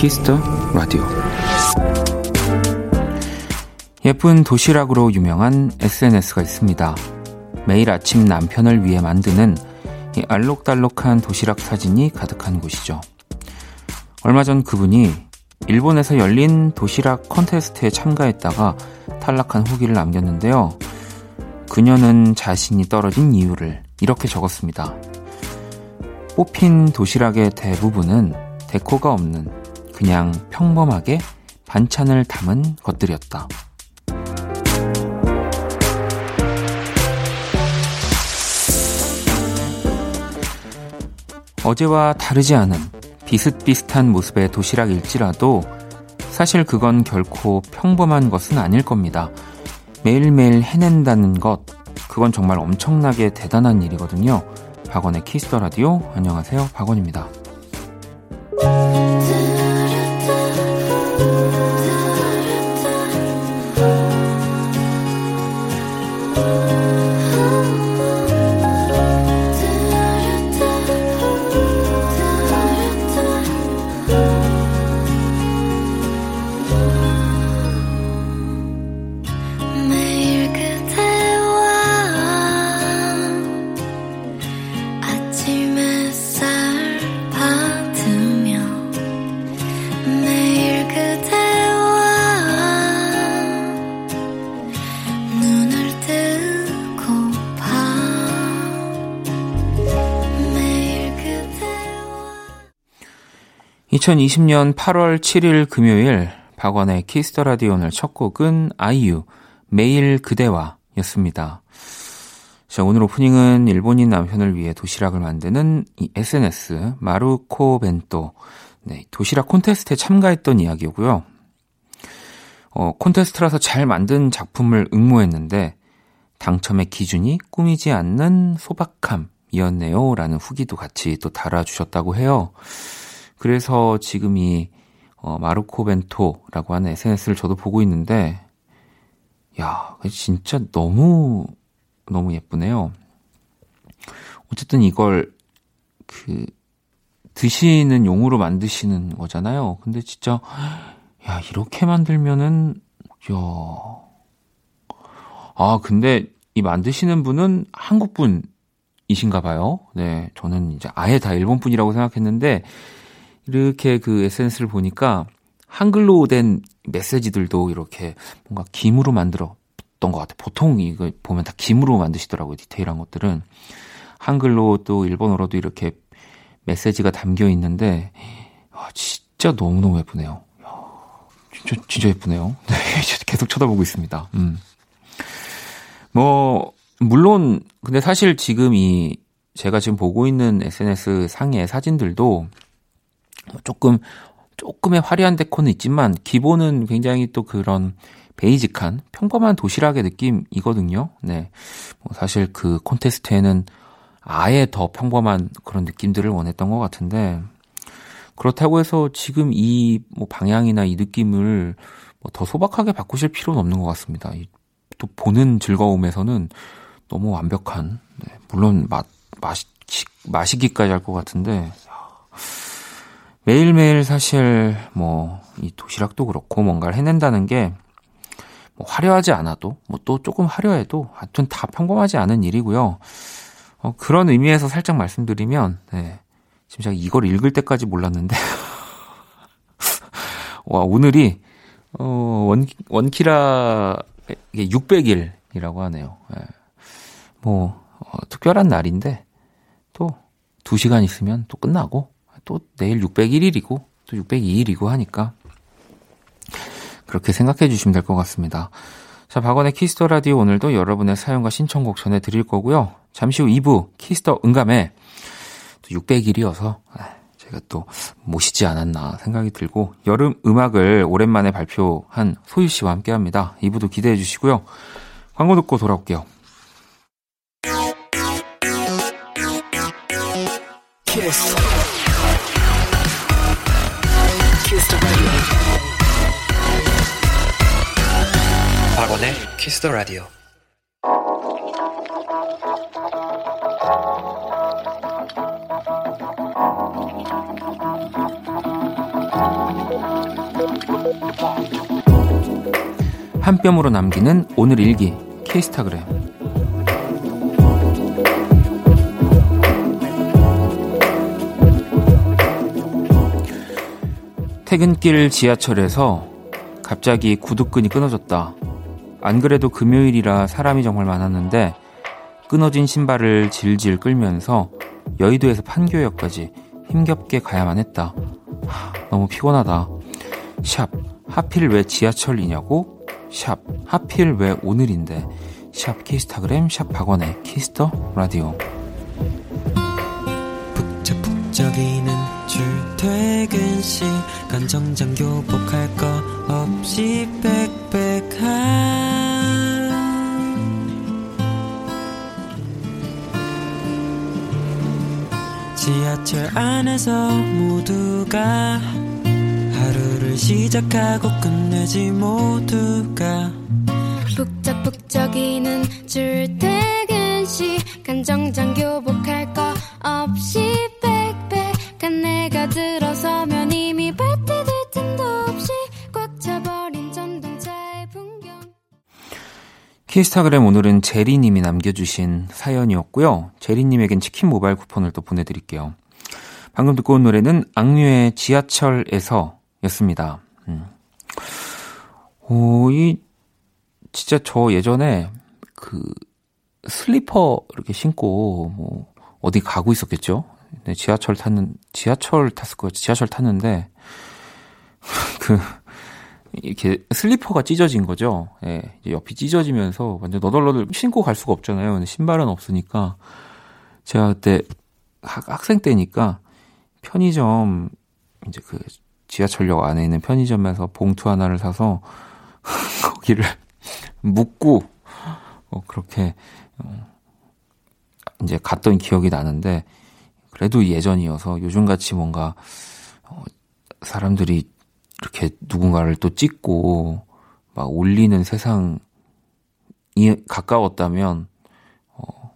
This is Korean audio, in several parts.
Kiss the Radio 예쁜 도시락으로 유명한 SNS가 있습니다. 매일 아침 남편을 위해 만드는 이 알록달록한 도시락 사진이 가득한 곳이죠. 얼마 전 그분이 일본에서 열린 도시락 컨테스트에 참가했다가 탈락한 후기를 남겼는데요. 그녀는 자신이 떨어진 이유를 이렇게 적었습니다. 뽑힌 도시락의 대부분은 데코가 없는 그냥 평범하게 반찬을 담은 것들이었다. 어제와 다르지 않은 비슷비슷한 모습의 도시락일지라도 사실 그건 결코 평범한 것은 아닐 겁니다. 매일매일 해낸다는 것, 그건 정말 엄청나게 대단한 일이거든요. 박원의 키스터 라디오, 안녕하세요. 박원입니다. 2020년 8월 7일 금요일 박원의 Kiss the Radio 오늘 첫 곡은 아이유 매일 그대와 였습니다. 자, 오늘 오프닝은 일본인 남편을 위해 도시락을 만드는 이 SNS 마루코 벤또 네, 도시락 콘테스트에 참가했던 이야기고요. 어, 콘테스트라서 잘 만든 작품을 응모했는데 당첨의 기준이 꾸미지 않는 소박함이었네요. 라는 후기도 같이 또 달아주셨다고 해요. 그래서 지금 이 어, 마르코 벤토라고 하는 SNS를 저도 보고 있는데 야, 진짜 너무 너무 예쁘네요. 어쨌든 이걸 그 드시는 용으로 만드시는 거잖아요. 근데 진짜 야, 이렇게 만들면은 야. 아, 근데 이 만드시는 분은 한국 분이신가 봐요. 네, 저는 이제 아예 다 일본 분이라고 생각했는데 이렇게 그 SNS를 보니까 한글로 된 메시지들도 이렇게 뭔가 김으로 만들었던 것 같아요. 보통 이거 보면 다 김으로 만드시더라고요. 디테일한 것들은. 한글로 또 일본어로도 이렇게 메시지가 담겨 있는데, 아, 진짜 너무너무 예쁘네요. 진짜, 진짜 예쁘네요. 네, 계속 쳐다보고 있습니다. 음. 뭐, 물론, 근데 사실 지금 이, 제가 지금 보고 있는 SNS 상의 사진들도 조금 조금의 화려한 데코는 있지만 기본은 굉장히 또 그런 베이직한 평범한 도시락의 느낌이거든요. 네. 뭐 사실 그 콘테스트에는 아예 더 평범한 그런 느낌들을 원했던 것 같은데 그렇다고 해서 지금 이 뭐 방향이나 이 느낌을 뭐 더 소박하게 바꾸실 필요는 없는 것 같습니다. 또 보는 즐거움에서는 너무 완벽한 네. 물론 맛 마시 마시기까지 할 것 같은데 매일매일 사실 뭐 이 도시락도 그렇고 뭔가를 해낸다는 게 뭐 화려하지 않아도 뭐 또 조금 화려해도 하여튼 다 평범하지 않은 일이고요. 어, 그런 의미에서 살짝 말씀드리면 네. 지금 제가 이걸 읽을 때까지 몰랐는데 와 오늘이 어, 원 원키라 이게 600일이라고 하네요. 네. 뭐 어, 특별한 날인데 또 2시간 있으면 또 끝나고 또 내일 601일이고 또 602일이고 하니까 그렇게 생각해 주시면 될 것 같습니다. 자, 박원의 Kiss the Radio 오늘도 여러분의 사연과 신청곡 전해 드릴 거고요. 잠시 후 2부 Kiss the 음감에 또 600일이어서 제가 또 모시지 않았나 생각이 들고 여름 음악을 오랜만에 발표한 소유 씨와 함께 합니다. 2부도 기대해 주시고요. 광고 듣고 돌아올게요. Kiss. Kiss the Radio. 한 뼘으로 남기는 오늘 일기 케이스타그램 퇴근길 지하철에서 갑자기 구두끈이 끊어졌다. 안 그래도 금요일이라 사람이 정말 많았는데 끊어진 신발을 질질 끌면서 여의도에서 판교역까지 힘겹게 가야만 했다. 하, 너무 피곤하다. 샵, 하필 왜 지하철이냐고? 샵, 하필 왜 오늘인데? 샵 키스타그램, 샵 박원의 Kiss the Radio. 북적북적이는 출퇴근 시간 정장 교복 할 거 없이 빽빽 지하철 안에서 모두가 하루를 시작하고 끝내지 모두가 북적북적이는 출퇴근 시간 정장 교복할 거 없이 빽빽한 내가 들어서면 이미 발디딜 틈도 없이 꽉 차버린 전동차의 풍경 키스타그램 오늘은 제리님이 남겨주신 사연이었고요. 제리님에겐 치킨 모바일 쿠폰을 또 보내드릴게요. 방금 듣고 온 노래는 악뮤의 지하철에서 였습니다. 음. 오, 이, 진짜 저 예전에 그 슬리퍼 이렇게 신고 뭐 어디 가고 있었겠죠? 네, 지하철 탔는, 지하철 탔을 거예요. 지하철 탔는데, 그, 이렇게 슬리퍼가 찢어진 거죠. 예, 이제 옆이 찢어지면서 완전 너덜너덜 신고 갈 수가 없잖아요. 근데 신발은 없으니까. 제가 그때 학, 학생 때니까 편의점, 이제 그 지하철역 안에 있는 편의점에서 봉투 하나를 사서 거기를 묶고 어, 그렇게 어, 이제 갔던 기억이 나는데 그래도 예전이어서 요즘같이 뭔가 어, 사람들이 이렇게 누군가를 또 찍고 막 올리는 세상이 가까웠다면 어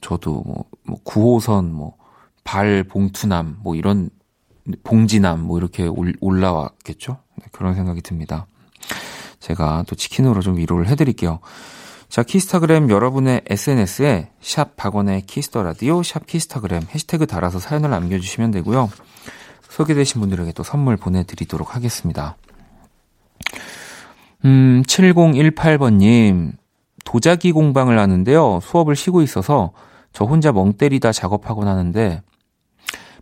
저도 뭐, 뭐 9호선 뭐 발 봉투남 뭐 이런 봉지남 뭐 이렇게 올라왔겠죠? 네, 그런 생각이 듭니다. 제가 또 치킨으로 좀 위로를 해드릴게요. 자, 키스타그램 여러분의 SNS에 샵 박원의 키스 더 라디오, 샵 키스타그램 해시태그 달아서 사연을 남겨주시면 되고요. 소개되신 분들에게 또 선물 보내드리도록 하겠습니다. 음, 7018번님, 도자기 공방을 하는데요. 수업을 쉬고 있어서 저 혼자 멍 때리다 작업하곤 하는데,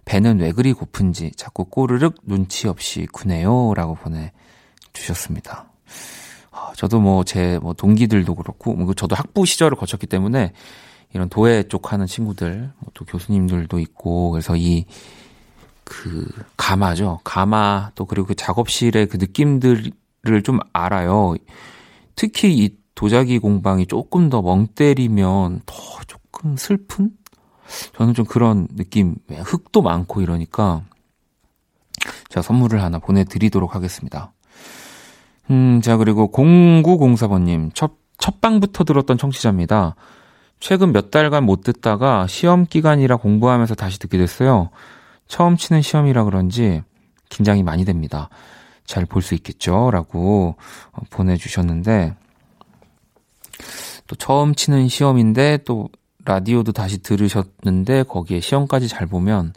배는 왜 그리 고픈지 자꾸 꼬르륵 눈치 없이 구네요. 라고 보내주셨습니다. 아, 저도 뭐제뭐 동기들도 그렇고, 뭐 저도 학부 시절을 거쳤기 때문에 이런 도예 쪽 하는 친구들, 뭐또 교수님들도 있고, 그래서 이, 그, 가마죠. 가마, 또 그리고 그 작업실의 그 느낌들을 좀 알아요. 특히 이 도자기 공방이 조금 더 멍 때리면 더 조금 슬픈? 저는 좀 그런 느낌, 흙도 많고 이러니까 제가 선물을 하나 보내드리도록 하겠습니다. 음, 자, 그리고 0904번님, 첫, 첫 방부터 들었던 청취자입니다. 최근 몇 달간 못 듣다가 시험 기간이라 공부하면서 다시 듣게 됐어요. 처음 치는 시험이라 그런지 긴장이 많이 됩니다. 잘 볼 수 있겠죠? 라고 어, 보내주셨는데, 또 처음 치는 시험인데 또 라디오도 다시 들으셨는데 거기에 시험까지 잘 보면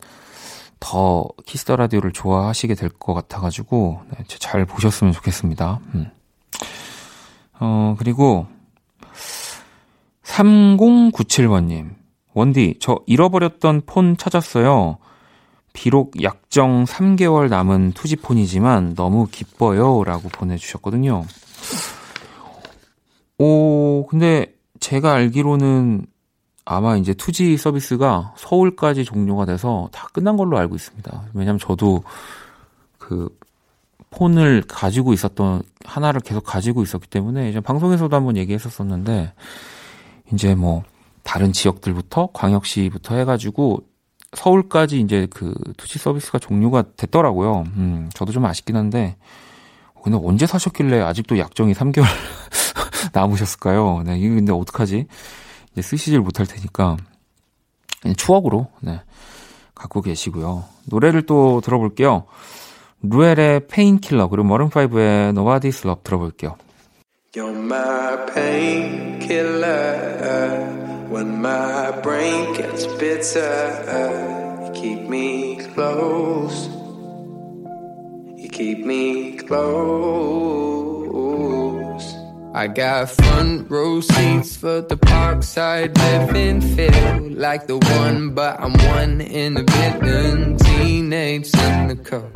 더 키스 더 라디오를 좋아하시게 될 것 같아가지고 네, 잘 보셨으면 좋겠습니다. 음. 어 그리고 3097번님 원디 저 잃어버렸던 폰 찾았어요. 비록 약정 3개월 남은 투지폰이지만 너무 기뻐요. 라고 보내주셨거든요. 오, 근데 제가 알기로는 아마 이제 투지 서비스가 서울까지 종료가 돼서 다 끝난 걸로 알고 있습니다. 왜냐면 저도 그 폰을 가지고 있었던 하나를 계속 가지고 있었기 때문에 이제 방송에서도 한번 얘기했었었는데 이제 뭐 다른 지역들부터 광역시부터 해가지고 서울까지 이제 그 2G 서비스가 종료가 됐더라고요. 음, 저도 좀 아쉽긴 한데 근데 언제 사셨길래 아직도 약정이 3개월 남으셨을까요? 네, 이거 근데 어떡하지? 쓰시질 못할 테니까 추억으로 네, 갖고 계시고요. 노래를 또 들어볼게요. Ruel의 Painkiller 그리고 Maroon 5의 Nobody's Love 들어볼게요. You're my painkiller when my brain gets bitter. You keep me close. You keep me close. I got front row seats for the parkside living feel like the one, but I'm one in a billion. Teenage cynical,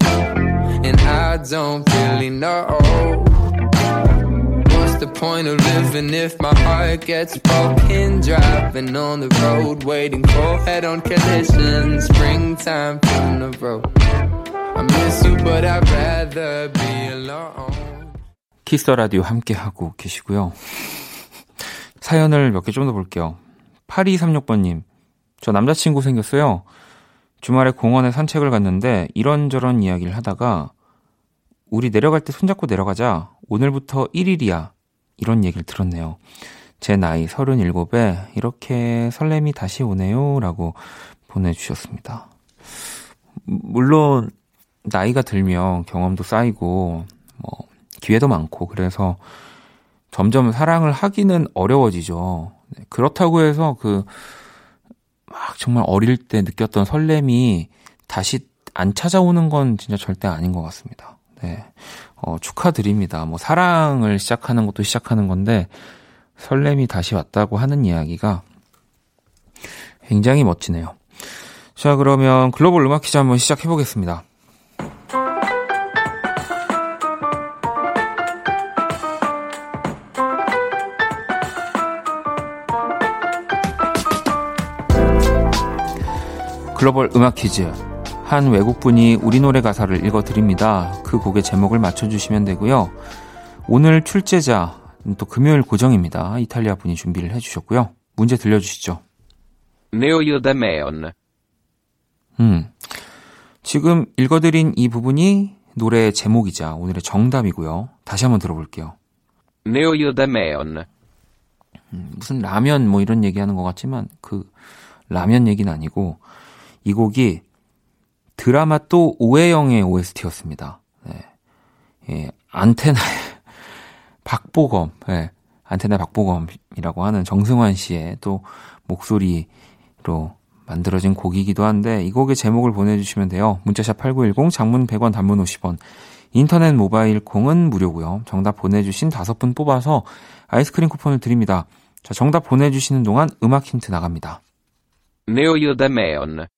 and I don't really know what's the point of living if my heart gets broken? Driving on the road, waiting for head-on collisions. Springtime from the road. I miss you, but I'd rather be alone. 키스터 라디오 함께 하고 계시고요. 사연을 몇 개 좀 더 볼게요. 8236번님, 저 남자친구 생겼어요. 주말에 공원에 산책을 갔는데 이런저런 이야기를 하다가 우리 내려갈 때 손잡고 내려가자. 오늘부터 1일이야. 이런 얘기를 들었네요. 제 나이 37에 이렇게 설렘이 다시 오네요. 라고 보내주셨습니다. 물론, 나이가 들면 경험도 쌓이고, 뭐, 기회도 많고, 그래서 점점 사랑을 하기는 어려워지죠. 네, 그렇다고 해서 그, 막 정말 어릴 때 느꼈던 설렘이 다시 안 찾아오는 건 진짜 절대 아닌 것 같습니다. 네. 어, 축하드립니다. 뭐, 사랑을 시작하는 것도 시작하는 건데, 설렘이 다시 왔다고 하는 이야기가 굉장히 멋지네요. 자, 그러면 글로벌 음악 퀴즈 한번 시작해 보겠습니다. 글로벌 음악 퀴즈. 한 외국분이 우리 노래 가사를 읽어드립니다. 그 곡의 제목을 맞춰주시면 되고요. 오늘 출제자, 또 금요일 고정입니다. 이탈리아 분이 준비를 해주셨고요. 문제 들려주시죠. 음. 지금 읽어드린 이 부분이 노래의 제목이자 오늘의 정답이고요. 다시 한번 들어볼게요. Meon. 음, 무슨 라면 뭐 이런 얘기하는 것 같지만 그 라면 얘기는 아니고 이 곡이 드라마 또 오해영의 OST였습니다. 네. 예, 안테나 박보검, 예, 안테나 박보검이라고 하는 정승환 씨의 또 목소리로 만들어진 곡이기도 한데 이 곡의 제목을 보내주시면 돼요. 문자샵 8910, 장문 100원, 단문 50원. 인터넷 모바일 콩은 무료고요. 정답 보내주신 다섯 분 뽑아서 아이스크림 쿠폰을 드립니다. 자, 정답 보내주시는 동안 음악 힌트 나갑니다. 그렇게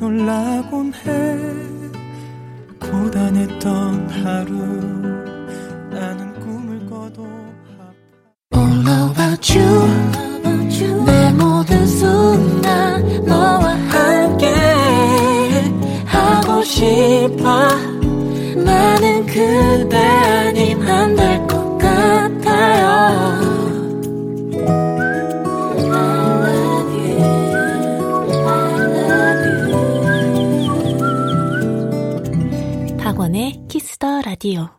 놀라곤 해. 고단했던 하루. 나는 꿈을 꿔도 All about you. 내 모든 순간 너와 함께 하고 싶어. 나는 그대 아님 안될 라디오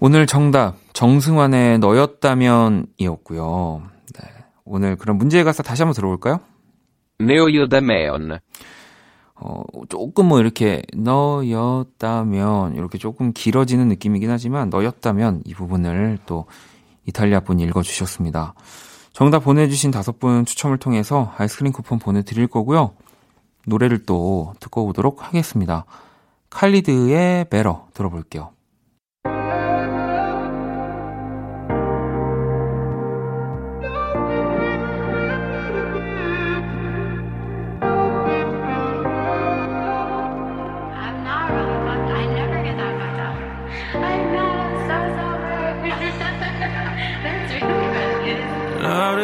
오늘 정답 정승환의 너였다면이었고요. 네. 오늘 그럼 문제에 가서 다시 한번 들어볼까요? Meon. 어, 조금 뭐 이렇게 너였다면 이렇게 조금 길어지는 느낌이긴 하지만 너였다면 이 부분을 또 이탈리아 분이 읽어주셨습니다. 정답 보내주신 다섯 분 추첨을 통해서 아이스크림 쿠폰 보내드릴 거고요. 노래를 또 듣고 오도록 하겠습니다. 칼리드의 베러 들어볼게요.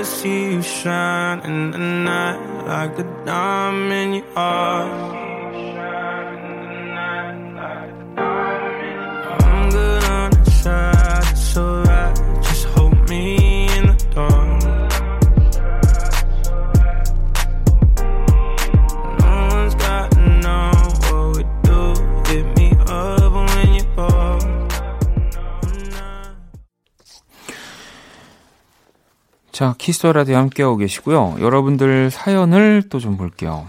see you shine in the night like a diamond you are. alright, just hold me in the dark. No one's got to know what we do. Hit me up when you're bored. 자, 키스터라디오 함께하고 계시고요. 여러분들 사연을 또 좀 볼게요.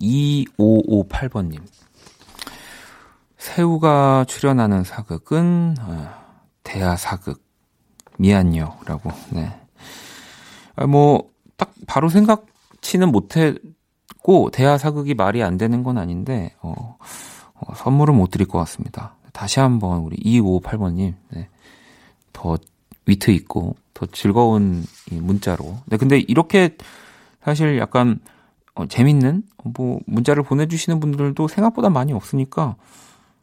2558번님. 새우가 출연하는 사극은 대하 사극. 미안요. 라고, 네. 아, 뭐, 딱 바로 생각치는 못했고, 대하 사극이 말이 안 되는 건 아닌데, 어, 어 선물은 못 드릴 것 같습니다. 다시 한번 우리 2558번님, 네. 더 위트 있고, 더 즐거운 문자로. 네, 근데 이렇게 사실 약간 어, 재밌는 뭐 문자를 보내주시는 분들도 생각보다 많이 없으니까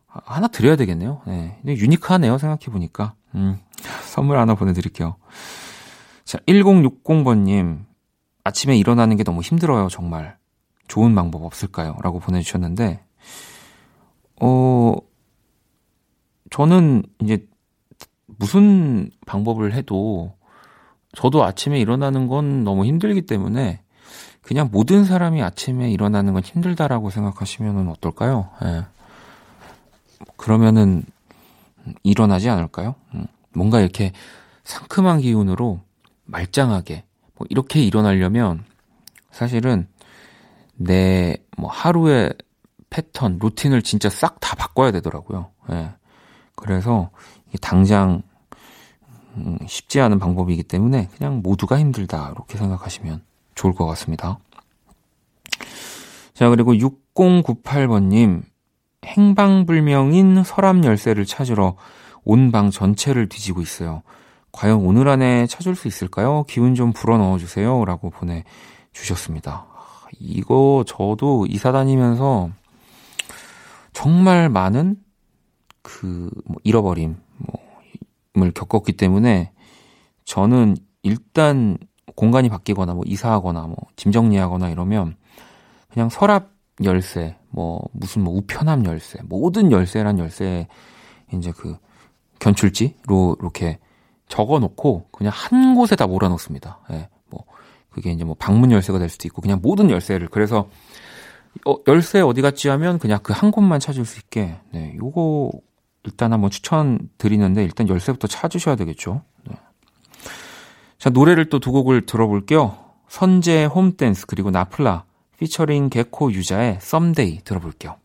하나 드려야 되겠네요. 네, 유니크하네요. 생각해 보니까. 음, 선물 하나 보내드릴게요. 자, 1060번님 아침에 일어나는 게 너무 힘들어요. 정말 좋은 방법 없을까요? 라고 보내주셨는데 어 저는 이제 무슨 방법을 해도 저도 아침에 일어나는 건 너무 힘들기 때문에 그냥 모든 사람이 아침에 일어나는 건 힘들다라고 생각하시면 어떨까요? 예. 그러면은 일어나지 않을까요? 음. 뭔가 이렇게 상큼한 기운으로 말짱하게 뭐 이렇게 일어나려면 사실은 내 뭐 하루의 패턴, 루틴을 진짜 싹 다 바꿔야 되더라고요. 예. 그래서 당장 음, 쉽지 않은 방법이기 때문에 그냥 모두가 힘들다 이렇게 생각하시면 좋을 것 같습니다. 자 그리고 6098번님 행방불명인 서랍 열쇠를 찾으러 온 방 전체를 뒤지고 있어요. 과연 오늘 안에 찾을 수 있을까요? 기운 좀 불어 넣어주세요. 라고 보내주셨습니다. 이거 저도 이사 다니면서 정말 많은 그뭐 잃어버림, 을 겪었기 때문에 저는 일단 공간이 바뀌거나 뭐 이사하거나 뭐 짐 정리하거나 이러면 그냥 서랍 열쇠, 뭐 무슨 뭐 우편함 열쇠, 모든 열쇠란 열쇠 이제 그 견출지로 이렇게 적어 놓고 그냥 한 곳에 다 몰아 놓습니다. 예. 뭐 그게 이제 뭐 방문 열쇠가 될 수도 있고 그냥 모든 열쇠를 그래서 어, 열쇠 어디 갔지 하면 그냥 그 한 곳만 찾을 수 있게 네, 요거 일단 한번 추천드리는데 일단 열쇠부터 찾으셔야 되겠죠. 네. 자, 노래를 또 두 곡을 들어볼게요. 선재 홈댄스 그리고 나플라 피처링 개코 유자의 썸데이 들어볼게요.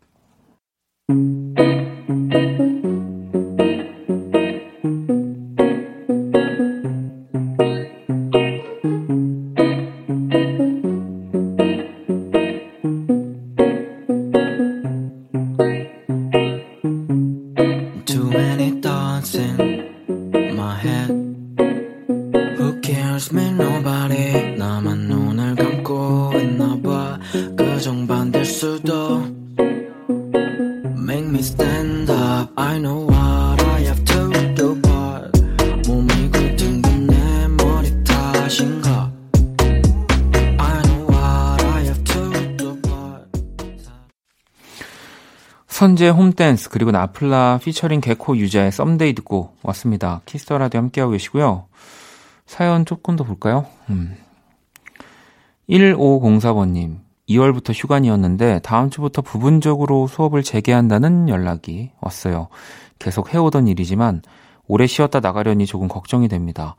홈댄스 그리고 나플라 피처링 개코 유자의 Someday 듣고 왔습니다. 키스 더 라디오 함께하고 계시고요. 사연 조금 더 볼까요? 음. 1504번님 2월부터 휴관이었는데 다음 주부터 부분적으로 수업을 재개한다는 연락이 왔어요. 계속 해오던 일이지만 오래 쉬었다 나가려니 조금 걱정이 됩니다.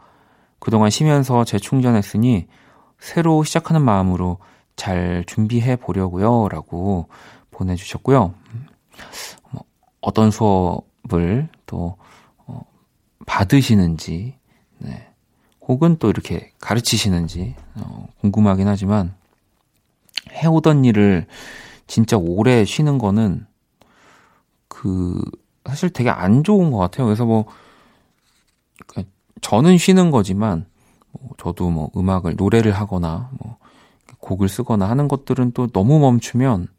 그동안 쉬면서 재충전했으니 새로 시작하는 마음으로 잘 준비해 보려고요. 라고 보내주셨고요. 뭐 어떤 수업을 또 어, 받으시는지, 네. 혹은 또 이렇게 가르치시는지 어, 궁금하긴 하지만 해오던 일을 진짜 오래 쉬는 거는 그 사실 되게 안 좋은 것 같아요. 그래서 뭐그 저는 쉬는 거지만 뭐 저도 뭐 음악을 노래를 하거나 뭐 곡을 쓰거나 하는 것들은 또 너무 멈추면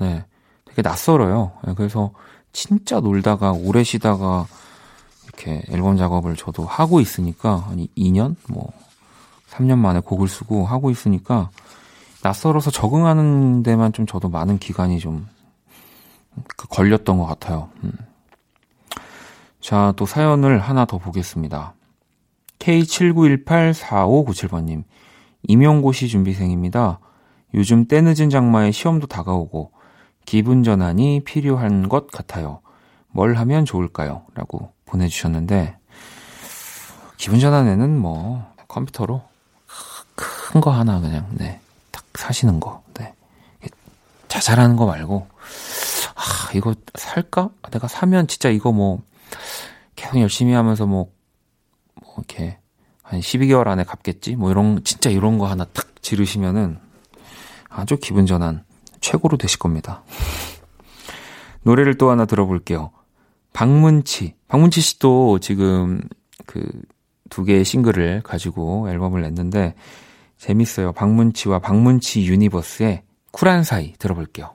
네 되게 낯설어요. 예, 그래서 진짜 놀다가 오래 쉬다가 이렇게 앨범 작업을 저도 하고 있으니까 한 2년 뭐 3년 만에 곡을 쓰고 하고 있으니까 낯설어서 적응하는 데만 좀 저도 많은 기간이 좀그 걸렸던 것 같아요. 음. 자, 또 사연을 하나 더 보겠습니다. K79184597번님. 임용고시 준비생입니다. 요즘 때늦은 장마에 시험도 다가오고 기분 전환이 필요한 것 같아요. 뭘 하면 좋을까요? 라고 보내주셨는데, 기분 전환에는 뭐, 컴퓨터로 큰 거 하나 그냥, 네. 딱 사시는 거, 네. 자잘하는 거 말고, 아, 이거 살까? 내가 사면 진짜 이거 뭐, 계속 열심히 하면서 뭐, 뭐, 이렇게, 한 12개월 안에 갚겠지? 뭐 이런, 진짜 이런 거 하나 탁 지르시면은 아주 기분 전환 최고로 되실 겁니다. 노래를 또 하나 들어볼게요. 박문치. 박문치 씨도 지금 그 두 개의 싱글을 가지고 앨범을 냈는데 재밌어요. 박문치와 박문치 유니버스의 쿨한 사이 들어볼게요.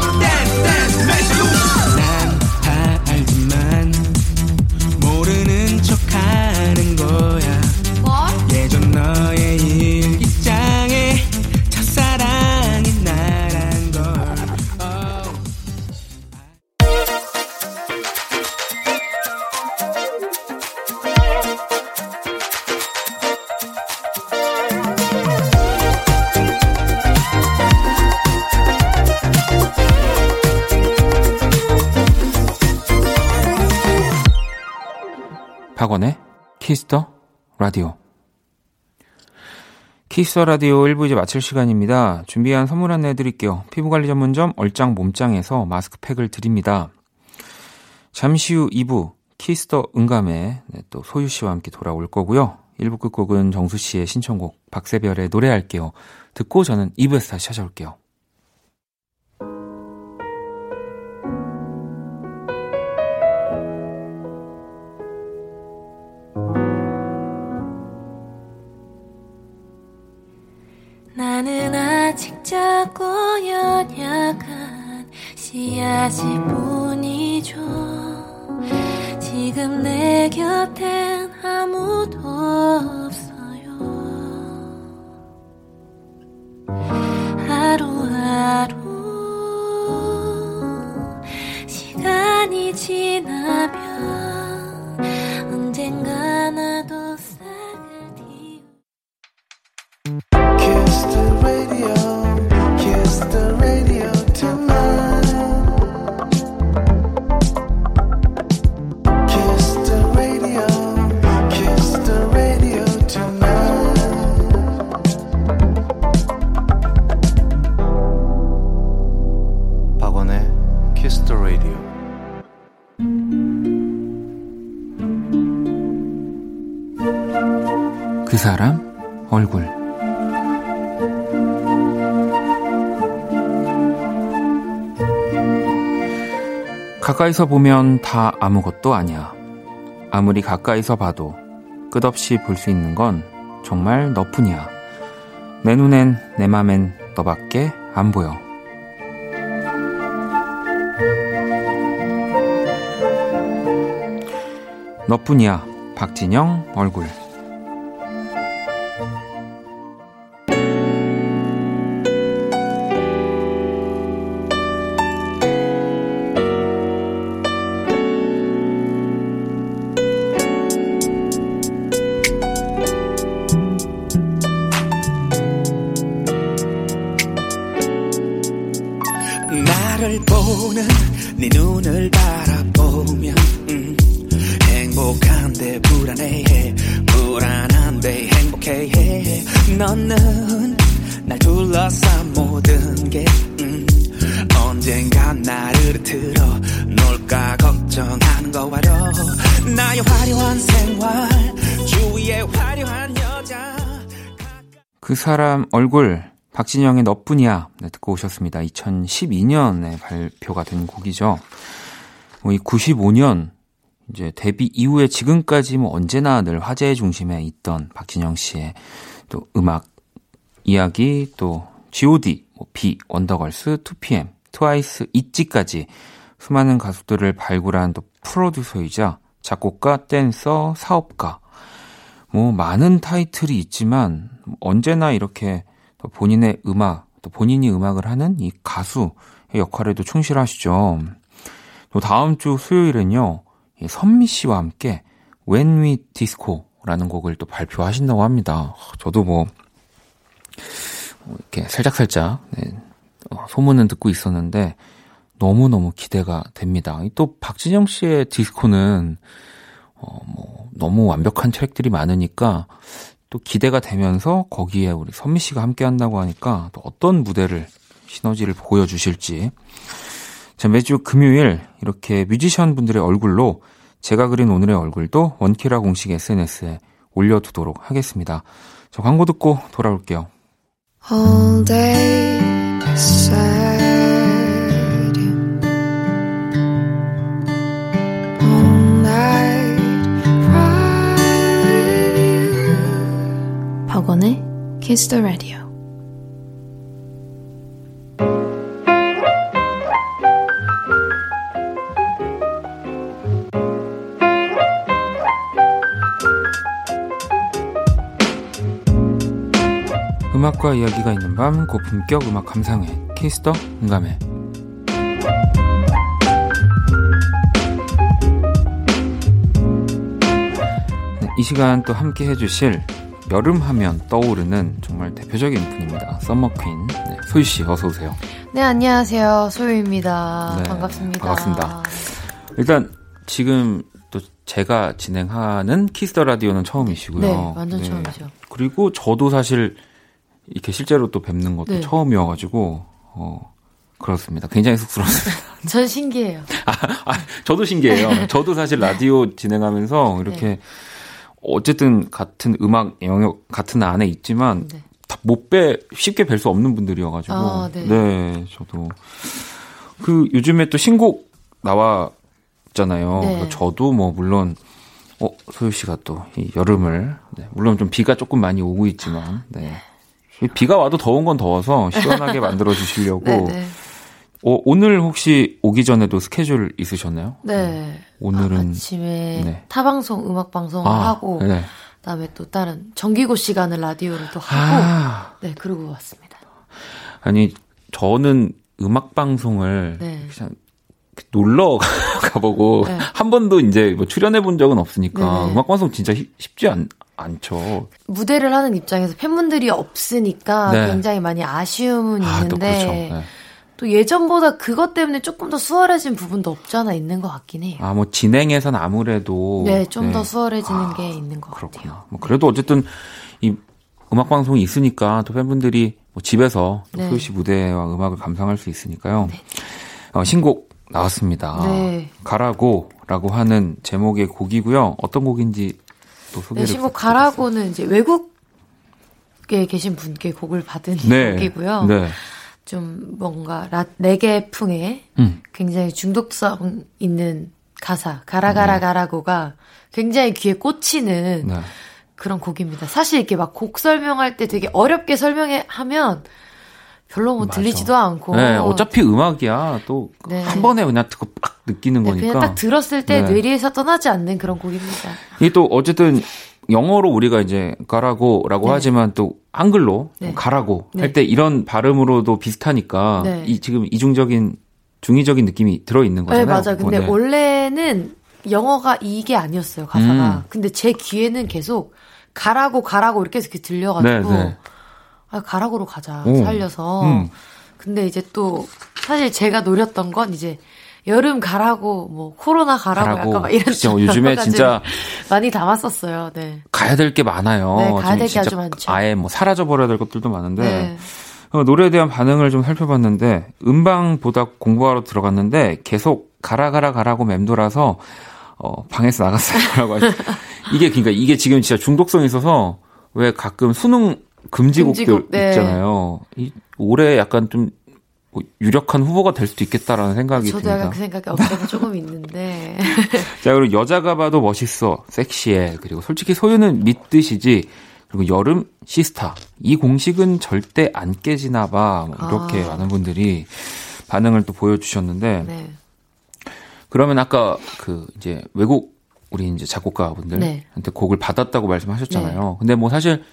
라디오. 키스 더 라디오 1부 이제 마칠 시간입니다. 준비한 선물 안내 해드릴게요. 피부관리 전문점 얼짱 몸짱에서 마스크팩을 드립니다. 잠시 후 2부 키스 더 음감에 네, 또 소유 씨와 함께 돌아올 거고요. 1부 끝곡은 정수 씨의 신청곡 박세별의 노래할게요. 듣고 저는 2부에서 다시 찾아올게요. 작고 연약한 씨앗일 뿐이죠. 지금 내 곁엔 아무도 없어요. 하루하루 시간이 지나면 언젠가 나도 싹을 틔우 Kiss the radio, 키스 더 라디오. 그 사람 얼굴 가까이서 보면 다 아무것도 아니야. 아무리 가까이서 봐도 끝없이 볼 수 있는 건 정말 너뿐이야. 내 눈엔 내 맘엔 너밖에 안 보여. 너뿐이야. 박진영 얼굴. 박진영의 너뿐이야 네, 듣고 오셨습니다. 2012년에 발표가 된 곡이죠. 뭐 이 95년 이제 데뷔 이후에 지금까지 뭐 언제나 늘 화제의 중심에 있던 박진영 씨의 또 음악 이야기 또 G.O.D, 뭐 B, 원더걸스, 2PM, 트와이스, 있지까지 수많은 가수들을 발굴한 또 프로듀서이자 작곡가, 댄서, 사업가 뭐 많은 타이틀이 있지만 언제나 이렇게 또 본인의 음악 또 본인이 음악을 하는 이 가수의 역할에도 충실하시죠. 또 다음 주 수요일은요, 이 선미 씨와 함께 When We Disco라는 곡을 또 발표하신다고 합니다. 저도 뭐, 뭐 이렇게 살짝살짝, 네, 어, 소문은 듣고 있었는데, 너무너무 기대가 됩니다. 또 박진영 씨의 디스코는, 어, 뭐, 너무 완벽한 트랙들이 많으니까, 또 기대가 되면서 거기에 우리 선미 씨가 함께 한다고 하니까 또 어떤 무대를 시너지를 보여주실지. 자, 매주 금요일 이렇게 뮤지션 분들의 얼굴로 제가 그린 오늘의 얼굴도 원키라 공식 SNS에 올려두도록 하겠습니다. 저 광고 듣고 돌아올게요. 박원의 Kiss the Radio. 음악과 이야기가 있는 밤 고품격 음악 감상회 키스터 음감회 네, 이 시간 또 함께 해주실 여름 하면 떠오르는 정말 대표적인 분입니다. summer queen 네, 소유 씨 어서 오세요. 네, 안녕하세요. 소유입니다. 네, 반갑습니다. 반갑습니다. 일단 지금 또 제가 진행하는 키스 더 라디오는 처음이시고요. 네, 완전 처음이죠. 그리고 저도 사실 이렇게 실제로 또 뵙는 것도 네. 처음이어가지고 어 그렇습니다. 굉장히 쑥스럽습니다. 전 신기해요. 아, 저도 신기해요. 저도 사실 라디오 진행하면서 이렇게 네. 어쨌든 같은 음악 영역 같은 안에 있지만 네. 못빼 쉽게 뵐 수 없는 분들이어가지고 아, 네. 저도 그 요즘에 또 신곡 나왔잖아요. 네. 그래서 저도 뭐 물론 어 소유 씨가 또 이 여름을 네, 물론 좀 비가 조금 많이 오고 있지만 네. 이 비가 와도 더운 건 더워서 시원하게 만들어 주시려고 네, 네. 어, 오늘 혹시 오기 전에도 스케줄 있으셨나요? 네. 오늘은 아, 침에 네. 타방송 음악 방송을 하고 네. 그다음에 또 다른 정기고 시간을 라디오를 또 하고 아, 네, 그러고 왔습니다. 아니 저는 음악 방송을 네. 그냥 놀러 가보고 네. 한 번도 이제 뭐 출연해 본 적은 없으니까 네. 음악 방송 진짜 쉽- 쉽지 않, 않죠. 무대를 하는 입장에서 팬분들이 없으니까 네. 굉장히 많이 아쉬움은 아, 또 있는데 그렇죠. 네. 또 예전보다 그것 때문에 조금 더 수월해진 부분도 없지 않아 있는 것 같긴 해요. 아, 뭐 진행에선 아무래도 네, 좀더 네. 수월해지는 게 있는 것 같아요. 그렇구나. 뭐 그래도 어쨌든 이 음악 방송이 있으니까 또 팬분들이 뭐 집에서 또 네. 소유 씨 무대와 음악을 감상할 수 있으니까요. 어, 신곡 나왔습니다. 네. 가라고라고 하는 제목의 곡이고요. 어떤 곡인지 또 소개를 네, 신곡. 가라고는 이제 외국에 계신 분께 곡을 받은 네. 곡이고요. 네. 좀 뭔가 라, 레게풍의 음. 굉장히 중독성 있는 가사 가라가라 가라고가 굉장히 귀에 꽂히는 네. 그런 곡입니다. 사실 이렇게 막 곡 설명할 때 되게 어렵게 설명해 하면 별로 뭐 맞아. 들리지도 않고 네, 어차피 음악이야. 또한 네. 번에 그냥 듣고 빡 느끼는 네, 거니까. 그냥 딱 들었을 때 네. 뇌리에서 떠나지 않는 그런 곡입니다. 이게 또 어쨌든 영어로 우리가 이제 가라고라고 네. 하지만 또 한글로 네. 가라고 네. 할때 이런 발음으로도 비슷하니까 네. 이 지금 이중적인 중의적인 느낌이 들어 있는 네, 거잖아요. 맞아. 근데 네. 원래는 영어가 이게 아니었어요, 가사가. 음. 근데 제 귀에는 계속 가라고 가라고 이렇게 계속 들려가지고 네, 네. 아, 가라고로 가자 오. 살려서. 음. 근데 이제 또 사실 제가 노렸던 건 이제 여름 가라고 뭐 코로나 가라고, 가라고. 약간 막 이런 그쵸, 요즘에 진짜 많이 담았었어요. 네. 가야 될 게 많아요. 네, 가야 좀 될게 진짜 아주 많죠. 아예 뭐 사라져 버려야 될 것들도 많은데 네. 어, 노래에 대한 반응을 좀 살펴봤는데 음방보다 공부하러 들어갔는데 계속 가라 가라 가라고 맴돌아서 어, 방에서 나갔어요라고 하시. 이게 그러니까 이게 지금 진짜 중독성이 있어서 왜 가끔 수능 금지곡들 금지곡, 네. 있잖아요. 이 올해 약간 좀뭐 유력한 후보가 될 수도 있겠다라는 생각이 저도 듭니다. 약간 그 생각이 없어서 조금 있는데. 자, 그리고 여자가 봐도 멋있어, 섹시해. 그리고 솔직히 소유는 믿듯이지. 그리고 여름 시스타. 이 공식은 절대 안 깨지나 봐. 뭐 이렇게 아. 많은 분들이 반응을 또 보여주셨는데. 네. 그러면 아까 그 이제 외국 우리 이제 작곡가분들한테 네. 곡을 받았다고 말씀하셨잖아요. 근데 뭐 사실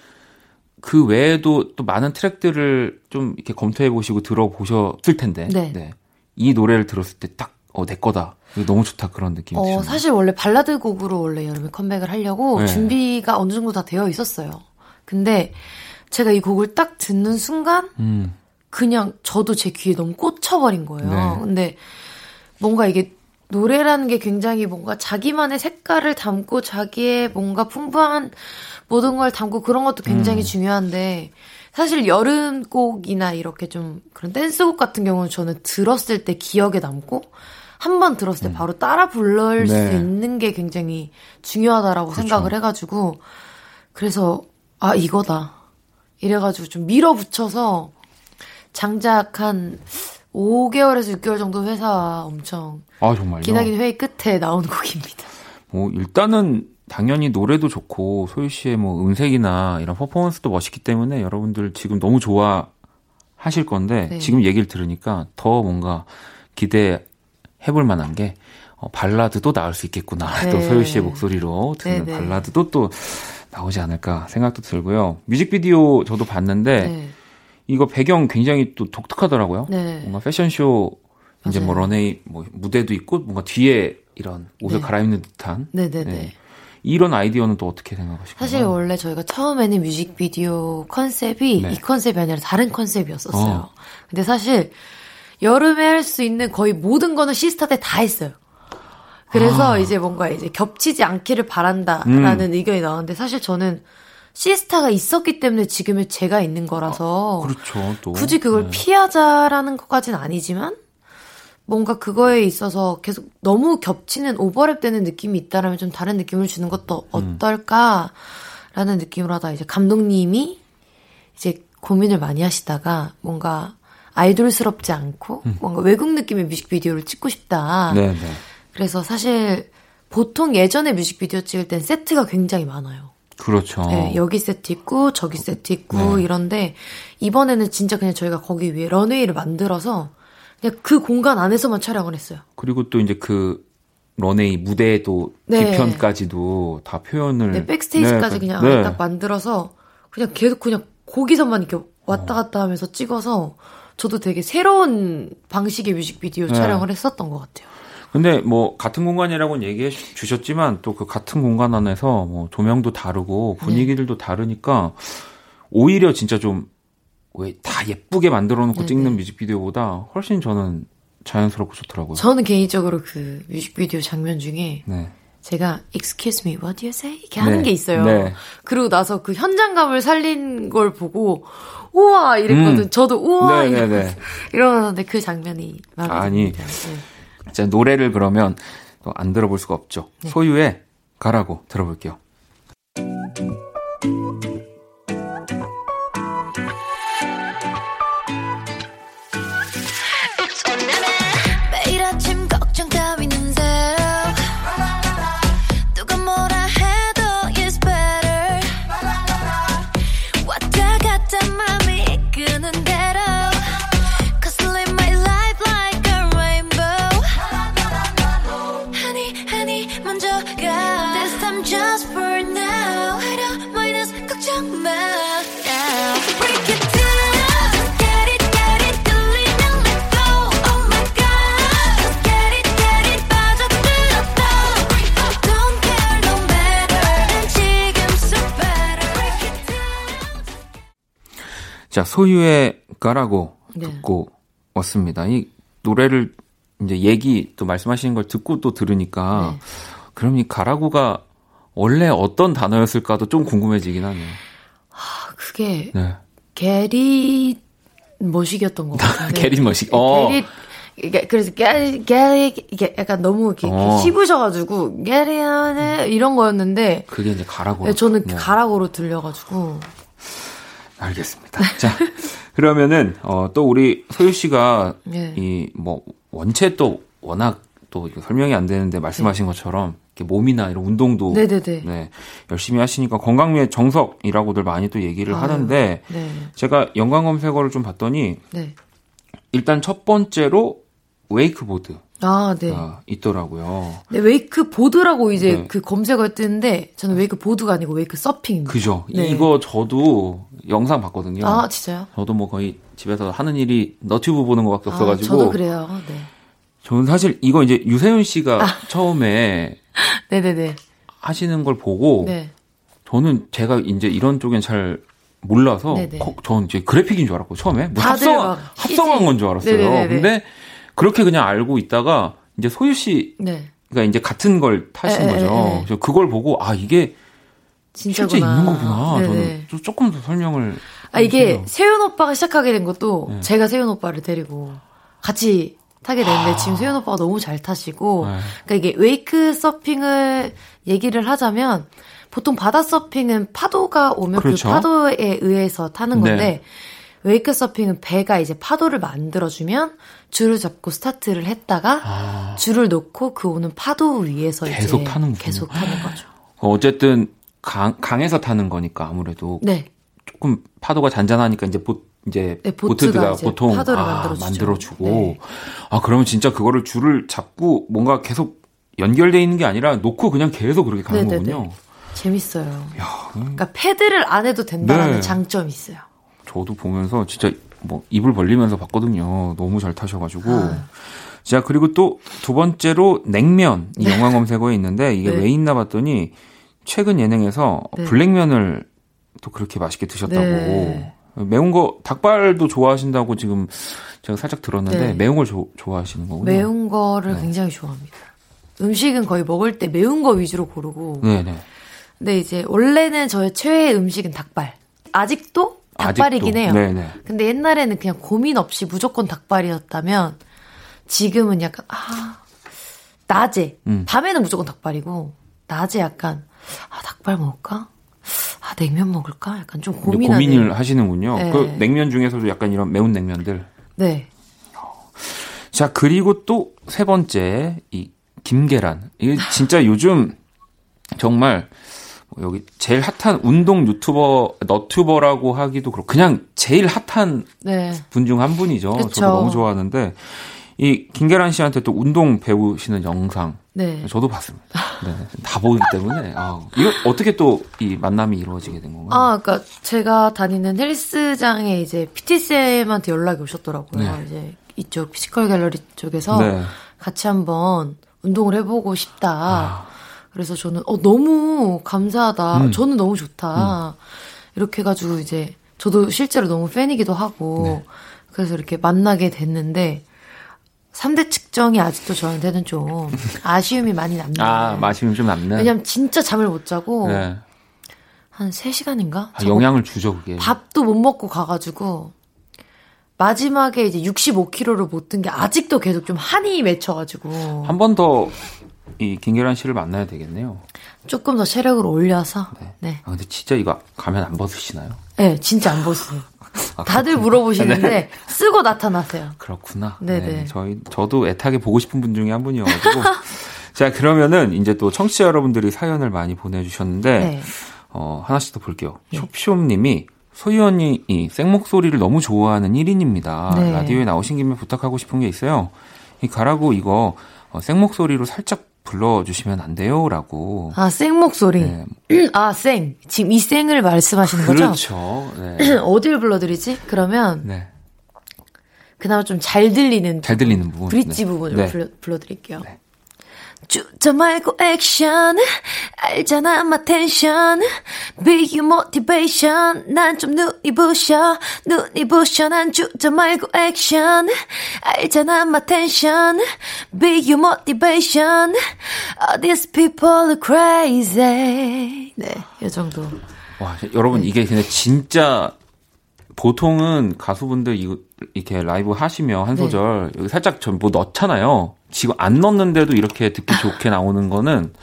그 외에도 또 많은 트랙들을 좀 이렇게 검토해 보시고 들어보셨을 텐데. 네. 이 노래를 들었을 때 딱, 어, 내 거다. 너무 좋다. 그런 느낌이 어, 드셨나요? 사실 원래 발라드 곡으로 원래 여름에 컴백을 하려고 네. 준비가 어느 정도 다 되어 있었어요. 근데 제가 이 곡을 딱 듣는 순간 음, 그냥 저도 제 귀에 너무 꽂혀버린 거예요. 네. 근데 뭔가 이게 노래라는 게 굉장히 뭔가 자기만의 색깔을 담고 자기의 뭔가 풍부한 모든 걸 담고 그런 것도 굉장히 중요한데 사실 여름곡이나 이렇게 좀 그런 댄스곡 같은 경우는 저는 들었을 때 기억에 남고 한 번 들었을 때 바로 따라 부를 네. 수 있는 게 굉장히 중요하다라고 생각을 해가지고 그래서 아 이거다 이래가지고 좀 밀어붙여서 장작 한 5개월에서 6개월 정도 회사와 엄청 아, 정말요? 기나긴 회의 끝에 나온 곡입니다. 뭐, 일단은, 당연히 노래도 좋고, 소유 씨의 뭐, 음색이나 이런 퍼포먼스도 멋있기 때문에 여러분들 지금 너무 좋아하실 건데, 네. 지금 얘기를 들으니까 더 뭔가 기대해 볼 만한 게, 어, 발라드도 나올 수 있겠구나. 네. 또 소유 씨의 목소리로 듣는 네, 네. 발라드도 또 나오지 않을까 생각도 들고요. 뮤직비디오 저도 봤는데, 네. 이거 배경 굉장히 또 독특하더라고요. 네. 뭔가 패션쇼, 이제 뭐 맞아요. 런웨이, 뭐 무대도 있고, 뭔가 뒤에 이런 옷을 네. 갈아입는 듯한. 네네네. 네. 이런 아이디어는 또 어떻게 생각하시나요? 사실 원래 저희가 처음에는 뮤직비디오 컨셉이 네. 이 컨셉이 아니라 다른 컨셉이었었어요. 어. 근데 사실 여름에 할 수 있는 거의 모든 거는 시스타 때 다 했어요. 그래서 아. 이제 뭔가 이제 겹치지 않기를 바란다라는 의견이 나왔는데 사실 저는 시스타가 있었기 때문에 지금의 제가 있는 거라서 그렇죠. 또 굳이 그걸 네. 피하자라는 것까지는 아니지만 뭔가 그거에 있어서 계속 너무 겹치는 오버랩되는 느낌이 있다라면 좀 다른 느낌을 주는 것도 음. 어떨까라는 느낌으로 하다 이제 감독님이 이제 고민을 많이 하시다가 뭔가 아이돌스럽지 않고 뭔가 외국 느낌의 뮤직비디오를 찍고 싶다. 음. 네, 네. 그래서 사실 보통 예전에 뮤직비디오 찍을 땐 세트가 굉장히 많아요. 그렇죠. 네, 여기 세트 있고 저기 세트 있고 네. 이런데 이번에는 진짜 그냥 저희가 거기 위에 런웨이를 만들어서 그냥 그 공간 안에서만 촬영을 했어요. 그리고 또 이제 그 런웨이 무대도 네. 뒤편까지도 다 표현을 네, 백스테이지까지 네, 그냥 네. 딱 만들어서 그냥 계속 그냥 거기서만 이렇게 왔다 갔다 하면서 찍어서 저도 되게 새로운 방식의 뮤직비디오 네. 촬영을 했었던 것 같아요. 근데 뭐 같은 공간이라고는 얘기해 주- 주셨지만 또 그 같은 공간 안에서 뭐 조명도 다르고 네. 분위기들도 다르니까 오히려 진짜 좀 왜 다 예쁘게 만들어 놓고 네네. 찍는 뮤직비디오보다 훨씬 저는 자연스럽고 좋더라고요. 저는 개인적으로 그 뮤직비디오 장면 중에 네. 제가 excuse me, what do you say? 이렇게 하는 네. 게 있어요. 네. 그리고 나서 그 현장감을 살린 걸 보고 우와 이랬거든. 음. 저도 우와 네, 네, 이러면서, 네. 이러는데 그 장면이 마음에 아니. 자, 노래를 그러면 또 안 들어볼 수가 없죠. 네. 소유의 가라고 들어볼게요. 자, 소유의 가라고 네. 듣고 왔습니다. 이 노래를 이제 얘기 또 말씀하시는 걸 듣고 또 들으니까 네. 그럼 이 가라고가 원래 어떤 단어였을까도 좀 궁금해지긴 하네요. 아, 그게 네. 게리 머식이었던 것 같은데. 게리 머식. 어. 게리 그래서 게리 게리 이게 약간 너무 이렇게, 어. 씹으셔가지고 게리하네 이런 거였는데 그게 이제 가라고. 네, 저는 뭐. 가락으로 들려가지고 알겠습니다. 자, 그러면은 어, 또 우리 소유 씨가 네. 이 뭐 원체 또 워낙 또 설명이 안 되는데 말씀하신 것처럼 이렇게 몸이나 이런 운동도 네네네. 네, 열심히 하시니까 건강미의 정석이라고들 많이 또 얘기를 아유, 하는데 네, 제가 연관 검색어를 좀 봤더니 네. 일단 첫 번째로 웨이크보드가 아, 네. 있더라고요. 네, 웨이크 보드라고 이제 네. 그 검색어에 뜨는데 저는 웨이크 보드가 아니고 웨이크 서핑입니다. 그죠? 네. 이거 저도 영상 봤거든요. 아, 진짜요? 저도 뭐 거의 집에서 하는 일이 너튜브 보는 것밖에 아, 없어가지고. 저도 그래요. 네. 저는 사실 이거 이제 유세윤 씨가 아. 처음에 네네네. 하시는 걸 보고 네. 저는 제가 이제 이런 쪽엔 잘 몰라서 네네. 거- 저는 이제 그래픽인 줄 알았고 처음에 뭐 합성 막 합성한. 건 줄 알았어요. 네네네네. 근데 그렇게 그냥 알고 있다가 이제 소유 씨가 네. 이제 같은 걸 타신 에, 에, 거죠. 에, 에. 그래서 그걸 보고 아 이게 진짜구나. 실제 있는 거구나. 네네. 저는 좀- 조금 더 설명을 아, 이게 해주세요. 세윤 오빠가 시작하게 된 것도 네. 제가 세윤 오빠를 데리고 같이 타게 됐는데 지금 세윤 오빠가 너무 잘 타시고 아. 네. 그러니까 이게 웨이크 서핑을 얘기를 하자면 보통 바다 서핑은 파도가 오면 그렇죠. 그 파도에 의해서 타는 건데 네. 웨이크 서핑은 배가 이제 파도를 만들어주면 줄을 잡고 스타트를 했다가 아, 줄을 놓고 그 오는 파도 위에서 계속 이제 타는군요. 계속 타는 거죠. 어쨌든 강, 강에서 타는 거니까 아무래도 네. 조금 파도가 잔잔하니까 이제 보, 이제 네, 보트가 이제 보통 파도를 아. 만들어주고 네. 아 그러면 진짜 그거를 줄을 잡고 뭔가 계속 연결돼 있는 게 아니라 놓고 그냥 계속 그렇게 가는 네네네. 거군요. 재밌어요. 야, 음, 그러니까 패드를 안 해도 된다는 네. 장점이 있어요. 저도 보면서 진짜 뭐 입을 벌리면서 봤거든요. 너무 잘 타셔가지고. 아. 자 그리고 또 두 번째로 냉면 이 영화 검색어에 있는데 이게 네. 왜 있나 봤더니 최근 예능에서 네. 블랙면을 또 그렇게 맛있게 드셨다고 네. 매운 거 닭발도 좋아하신다고 지금 제가 살짝 들었는데 네. 매운 걸 조- 좋아하시는 거군요. 매운 거를 네. 굉장히 좋아합니다. 음식은 거의 먹을 때 매운 거 위주로 고르고. 네네. 근데 이제 원래는 저의 최애 음식은 닭발. 아직도 닭발이긴 아직도. 해요. 네네. 근데 옛날에는 그냥 고민 없이 무조건 닭발이었다면 지금은 약간 아 낮에 음. 밤에는 무조건 닭발이고 낮에 약간 아 닭발 먹을까? 아 냉면 먹을까? 약간 좀 고민하는. 고민을 하시는군요. 네. 그 냉면 중에서도 약간 이런 매운 냉면들. 네. 자, 그리고 또 세 번째, 이 김계란. 이게 진짜 요즘 정말 뭐 여기 제일 핫한 운동 유튜버, 너튜버라고 하기도 그렇고, 그냥 제일 핫한 네. 분중 한 분이죠. 그쵸. 저도 너무 좋아하는데, 이 김계란 씨한테 또 운동 배우시는 영상, 네. 저도 봤습니다. 네, 다 보기 때문에, 아, 이거 어떻게 또 이 만남이 이루어지게 된 건가요? 아, 그러니까 제가 다니는 헬스장에 이제 PT 쌤한테 연락이 오셨더라고요. 네. 이제 이쪽 피지컬 갤러리 쪽에서 네. 같이 한번 운동을 해보고 싶다. 아. 그래서 저는 어 너무 감사하다. 음. 저는 너무 좋다. 이렇게 해가지고 이제 저도 실제로 너무 팬이기도 하고 네. 그래서 이렇게 만나게 됐는데 3대 측정이 아직도 저한테는 좀 아쉬움이 많이 납니다. 아, 마시면 좀 남는. 왜냐면 진짜 잠을 못 자고 네. 한 3시간인가? 아, 영향을 주죠, 그게. 밥도 못 먹고 가 가지고 마지막에 이제 65kg를 못 든 게 아직도 계속 좀 한이 맺혀 가지고 한 번 더 이 김계란 씨를 만나야 되겠네요. 조금 더 체력을 올려서 네. 네, 아, 근데 진짜 이거 가면 안 벗으시나요? 네 진짜 안 벗어요. 아, 다들. 물어보시는데 네. 쓰고 나타나세요. 그렇구나. 네네. 저희 저도 애타게 보고 싶은 분 중에 한 분이어가지고. 자 그러면은 이제 또 청취자 여러분들이 사연을 많이 보내주셨는데 네. 어, 하나씩 더 볼게요. 네. 숍숍님이 소희 언니 이 생목소리를 너무 좋아하는 1인입니다. 네. 라디오에 나오신 김에 부탁하고 싶은 게 있어요. 이 가라고 이거 어, 생목소리로 살짝 불러주시면 안 돼요? 라고. 아, 생 목소리. 네. 아, 생. 지금 이 생을 말씀하시는 거죠? 그렇죠. 네. 어딜 불러드리지? 그러면 네. 그나마 좀 잘 들리는 잘 들리는 부분. 브릿지 네. 부분을 네. 불러, 불러드릴게요. 네. 주저 말고 액션. 알잖아 my 텐션. Be your motivation. 난좀 눈이 부셔. 눈이 부셔 난 주저 말고 액션. 알잖아 my tension Be your motivation. All these people are crazy. 네이 정도. 와, 여러분 이게 근데 진짜 보통은 가수분들 이- 이렇게 라이브 하시면 한 네. 소절 여기 살짝 전뭐 넣잖아요. 지금 안 넣는데도 이렇게 듣기 좋게 나오는 거는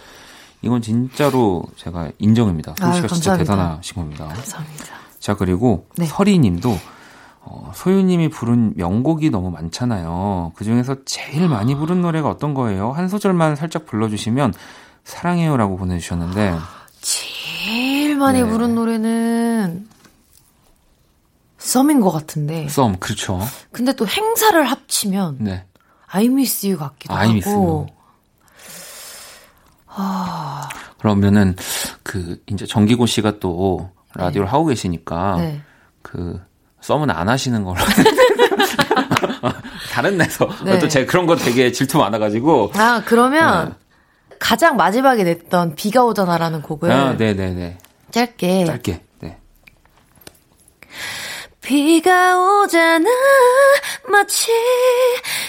이건 진짜로 제가 인정입니다. 소희 씨가 진짜. 대단하신 겁니다. 감사합니다 자 그리고 네. 서리 님도 어, 소유님이 부른 명곡이 너무 많잖아요. 그 중에서 제일 많이 부른 노래가 어떤 거예요? 한 소절만 살짝 불러주시면 사랑해요라고 보내주셨는데 제일 많이 네. 부른 노래는 썸인 것 같은데 썸 그렇죠. 근데 또 행사를 합치면 네. I miss you 같기도 I miss 하고. 그러면은 그 이제 정기고 씨가 또 라디오를 하고 계시니까 네. 그 썸은 안 하시는 걸로. 다른 데서 네. 또 제가 그런 거 되게 질투 많아가지고. 아, 그러면 가장 마지막에 냈던 비가 오잖아라는 곡을 아, 네네네. 짧게 짧게. 네. 비가 오잖아 마치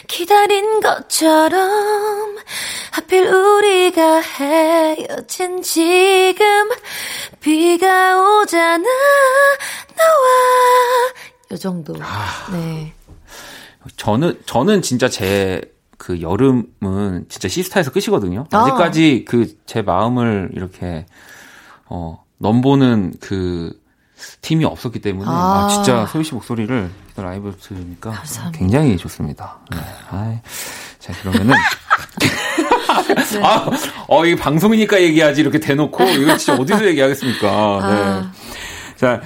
기다린 것처럼 하필 우리가 헤어진 지금 비가 오잖아 나와 요 정도 네 저는 저는 진짜 제 그 여름은 진짜 시스타에서 끝이거든요. 아. 아직까지 그 제 마음을 이렇게 어 넘보는 그 팀이 없었기 때문에 아, 아. 진짜 소희 씨 목소리를 라이브 들으니까 감사합니다. 굉장히 좋습니다. 네. 아이, 자 그러면은 아, 어, 이 방송이니까 얘기하지 이렇게 대놓고 이거 진짜 어디서 얘기하겠습니까? 네. 아. 자,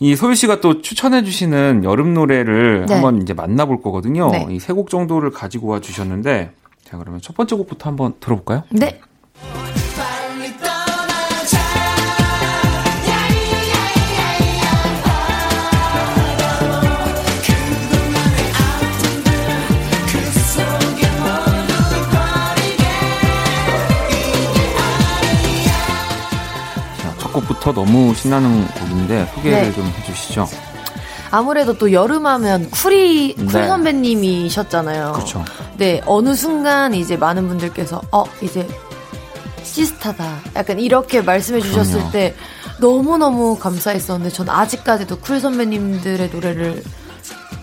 이 소유 씨가 또 추천해 주시는 여름 노래를 네. 한번 이제 만나볼 거거든요. 네. 이세 곡 정도를 가지고 와 주셨는데, 자 그러면 첫 번째 곡부터 한번 들어볼까요? 네. 곡부터 너무 신나는 곡인데 소개를 네. 좀 해주시죠. 아무래도 또 여름하면 쿨이 쿨 네. 선배님이셨잖아요. 그렇죠. 네, 어느 순간 이제 많은 분들께서 어 이제 시스타다. 약간 이렇게 말씀해 주셨을 그럼요. 때 너무 너무 감사했었는데 전 아직까지도 쿨 선배님들의 노래를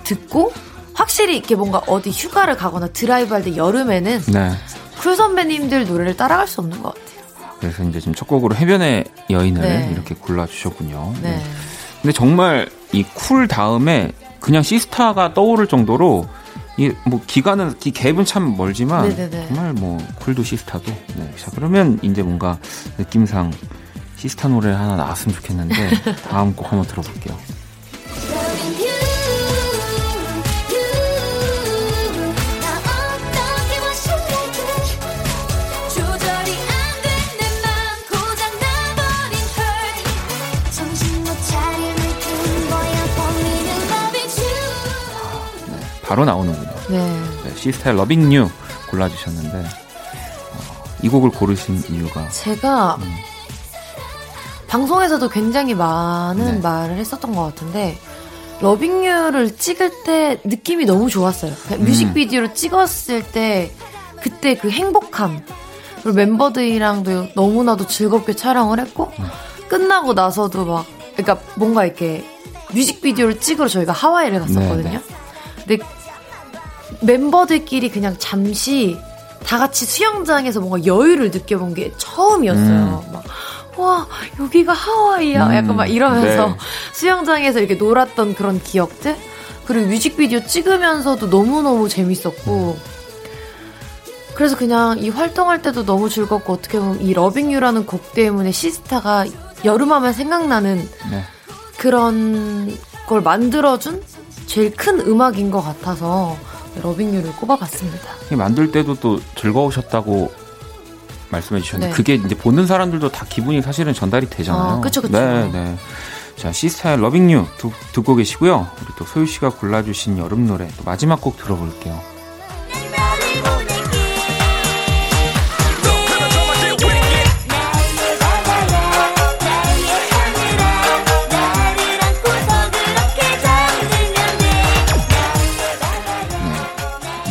듣고 확실히 이렇게 뭔가 어디 휴가를 가거나 드라이브 할 때 여름에는 네. 쿨 선배님들 노래를 따라갈 수 없는 것 같아요. 그래서 이제 지금 첫 곡으로 해변의 여인을 네. 이렇게 골라주셨군요. 네. 근데 정말 이 쿨 다음에 그냥 시스타가 떠오를 정도로 이 뭐 기간은 이 갭은 참 멀지만 네네네. 정말 뭐 쿨도 시스타도 네. 자 그러면 이제 뭔가 느낌상 시스타 노래 하나 나왔으면 좋겠는데 다음 곡 한번 들어볼게요. 바로 나오는군요. 네. 네, 시스타의 Loving U 골라주셨는데 어, 이 곡을 고르신 이유가 제가 방송에서도 굉장히 많은 네. 말을 했었던 것 같은데 Loving U를 찍을 때 느낌이 너무 좋았어요. 그냥 음. 뮤직비디오를 찍었을 때 그때 그 행복함 그리고 멤버들이랑도 너무나도 즐겁게 촬영을 했고 음. 끝나고 나서도 막 그러니까 뭔가 이렇게 뮤직비디오를 찍으러 저희가 하와이를 갔었거든요. 네, 근데 멤버들끼리 그냥 잠시 다 같이 수영장에서 뭔가 여유를 느껴본 게 처음이었어요. 막, 와, 여기가 하와이야. 음, 약간 막 이러면서 네. 수영장에서 이렇게 놀았던 그런 기억들? 그리고 뮤직비디오 찍으면서도 너무너무 재밌었고, 그래서 그냥 이 활동할 때도 너무 즐겁고, 어떻게 보면 이 러빙유라는 곡 때문에 시스타가 여름하면 생각나는 네. 그런 걸 만들어준 제일 큰 음악인 것 같아서 러빙유를 꼽아봤습니다. 이 만들 때도 또 즐거우셨다고 말씀해 주셨는데 네. 그게 이제 보는 사람들도 다 기분이 사실은 전달이 되잖아요. 아, 그쵸, 그쵸. 네, 네. 자, 시스타의 러빙 유 듣고 계시고요. 우리 또 소유 씨가 골라주신 여름 노래 또 마지막 곡 들어볼게요.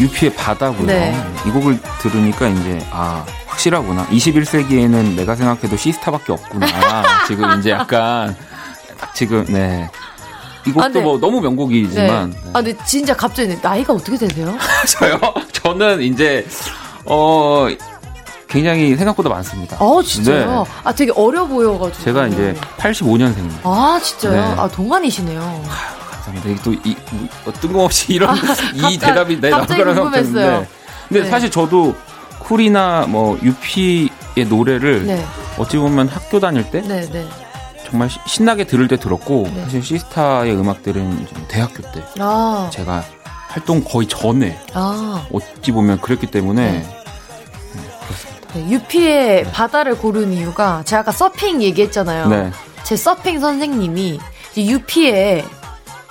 유피의 바다고요. 네. 이 곡을 들으니까 이제 아 확실하구나. 21세기에는 내가 생각해도 시스타밖에 없구나. 지금 이제 약간 지금 네. 이 곡도 아, 네. 뭐 너무 명곡이지만 네. 아, 근데 진짜 갑자기 나이가 어떻게 되세요? 저요. 저는 이제 어 굉장히 생각보다 많습니다. 아, 진짜요? 네. 아, 되게 어려 보여가지고. 제가 이제 85년생입니다. 아, 진짜요? 네. 아, 동안이시네요. 감사합니다. 이게 또 이, 뭐, 뜬금없이 이런 이 갑자기- 대답이 내 나올 궁금했어요. 생각했는데 근데 네. 사실 저도 쿨이나 뭐 유피의 노래를 네. 어찌 보면 학교 다닐 때 네, 네. 정말 시- 신나게 들을 때 들었고 네. 사실 시스타의 음악들은 좀 대학교 때 아, 제가 활동 거의 전에 아. 어찌 보면 그랬기 때문에 네. 네, 유피의 바다를 고른 이유가 제가 아까 서핑 얘기했잖아요. 네. 제 서핑 선생님이 유피의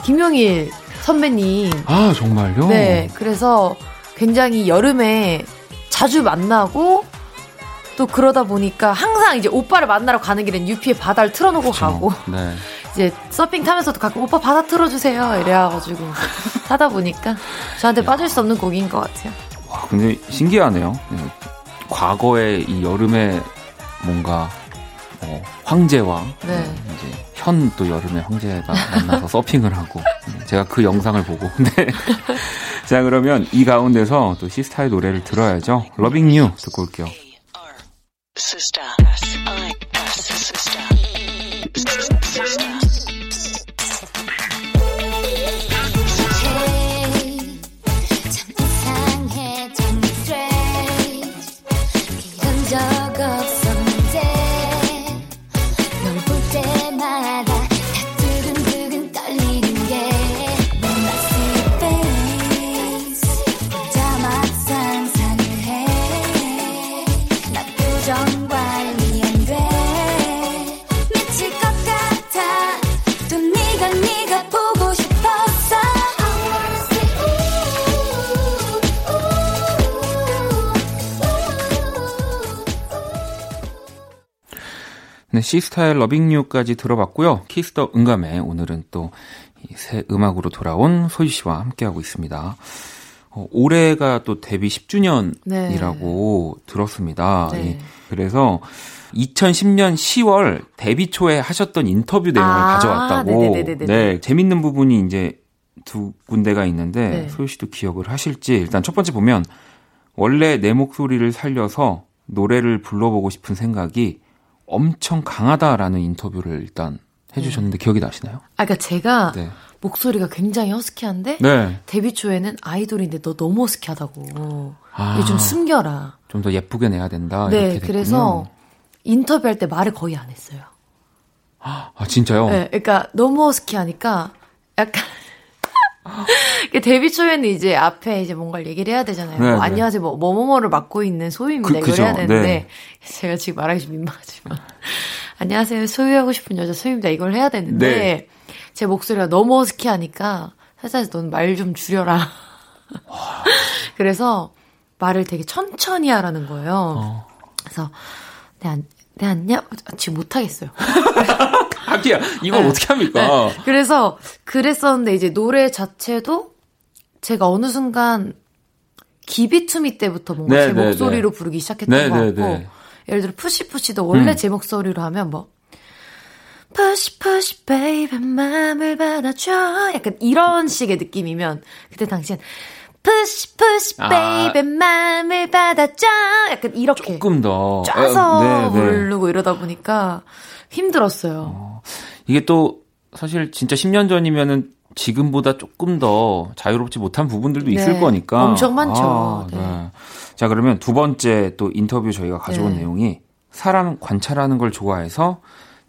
김용일 선배님. 아, 정말요? 네, 그래서 굉장히 여름에 자주 만나고 또 그러다 보니까 항상 이제 오빠를 만나러 가는 길엔 유피의 바다를 틀어놓고 가고 네. 이제 서핑 타면서도 가끔 오빠 바다 틀어주세요 이래가지고 하다 보니까 저한테 빠질 수 없는 곡인 것 같아요. 와, 근데 신기하네요. 네. 과거의 이 여름에 뭔가 어, 황제와 네. 네, 이제 현 또 여름에 황제가 만나서 서핑을 하고 네, 제가 그 영상을 보고 네. 자 그러면 이 가운데서 또 시스타의 노래를 들어야죠. 러빙 유 듣고 올게요. Sister. 네, 씨스타의 Loving U까지 들어봤고요. Kiss the 음감회 오늘은 또 새 음악으로 돌아온 소유 씨와 함께하고 있습니다. 어, 올해가 또 데뷔 10주년이라고 들었습니다. 네. 이- 그래서 2010년 10월 데뷔 초에 하셨던 인터뷰 내용을 아, 가져왔다고. 네네네네네. 네, 재밌는 부분이 이제 두 군데가 있는데 네. 소유 씨도 기억을 하실지 일단 첫 번째 보면 원래 내 목소리를 살려서 노래를 불러보고 싶은 생각이 엄청 강하다라는 인터뷰를 일단 해주셨는데 기억이 나시나요? 아, 그러니까 제가 네. 목소리가 굉장히 허스키한데 네. 데뷔 초에는 아이돌인데 너 너무 허스키하다고. 아. 이거 좀 숨겨라. 좀 더 예쁘게 내야 된다. 네. 그래서 인터뷰할 때 말을 거의 안 했어요. 아 진짜요? 네, 그러니까 너무 허스키하니까 약간 데뷔 초에는 이제 앞에 이제 뭔가를 얘기를 해야 되잖아요. 네, 뭐 네. 안녕하세요, 뭐 뭐뭐뭐를 맡고 있는 소유입니다. 그- 이걸 그죠, 해야 되는데 네. 제가 지금 말하기 좀 민망하지만 안녕하세요, 소유하고 싶은 여자 소유입니다. 이걸 해야 되는데 네. 제 목소리가 너무 허스키하니까 회사에서 넌말 좀 줄여라. 그래서 말을 되게 천천히 하라는 거예요. 어. 그래서 네, 안, 네 안녕 아, 지금 못 하겠어요. 하기야 이걸 어떻게 합니까? 네. 그래서 그랬었는데 이제 노래 자체도 제가 어느 순간 Give It to Me 때부터 뭔가 네, 제 네, 목소리로 부르기 시작했던 네, 것 네, 같고 네. 예를 들어 Push Push도 원래 음. 제 목소리로 하면 뭐 push push baby 맘을 받아줘 약간 이런 식의 느낌이면 그때 당시엔 push push 아. baby 맘을 받아줘 약간 이렇게 조금 더 짜서 어, 네, 네. 부르고 이러다 보니까 힘들었어요. 이게 또 사실 진짜 10년 전이면은 지금보다 조금 더 자유롭지 못한 부분들도 있을 네, 거니까 엄청 많죠. 아, 네. 자 그러면 두 번째 또 인터뷰 저희가 가져온 네. 내용이 사람 관찰하는 걸 좋아해서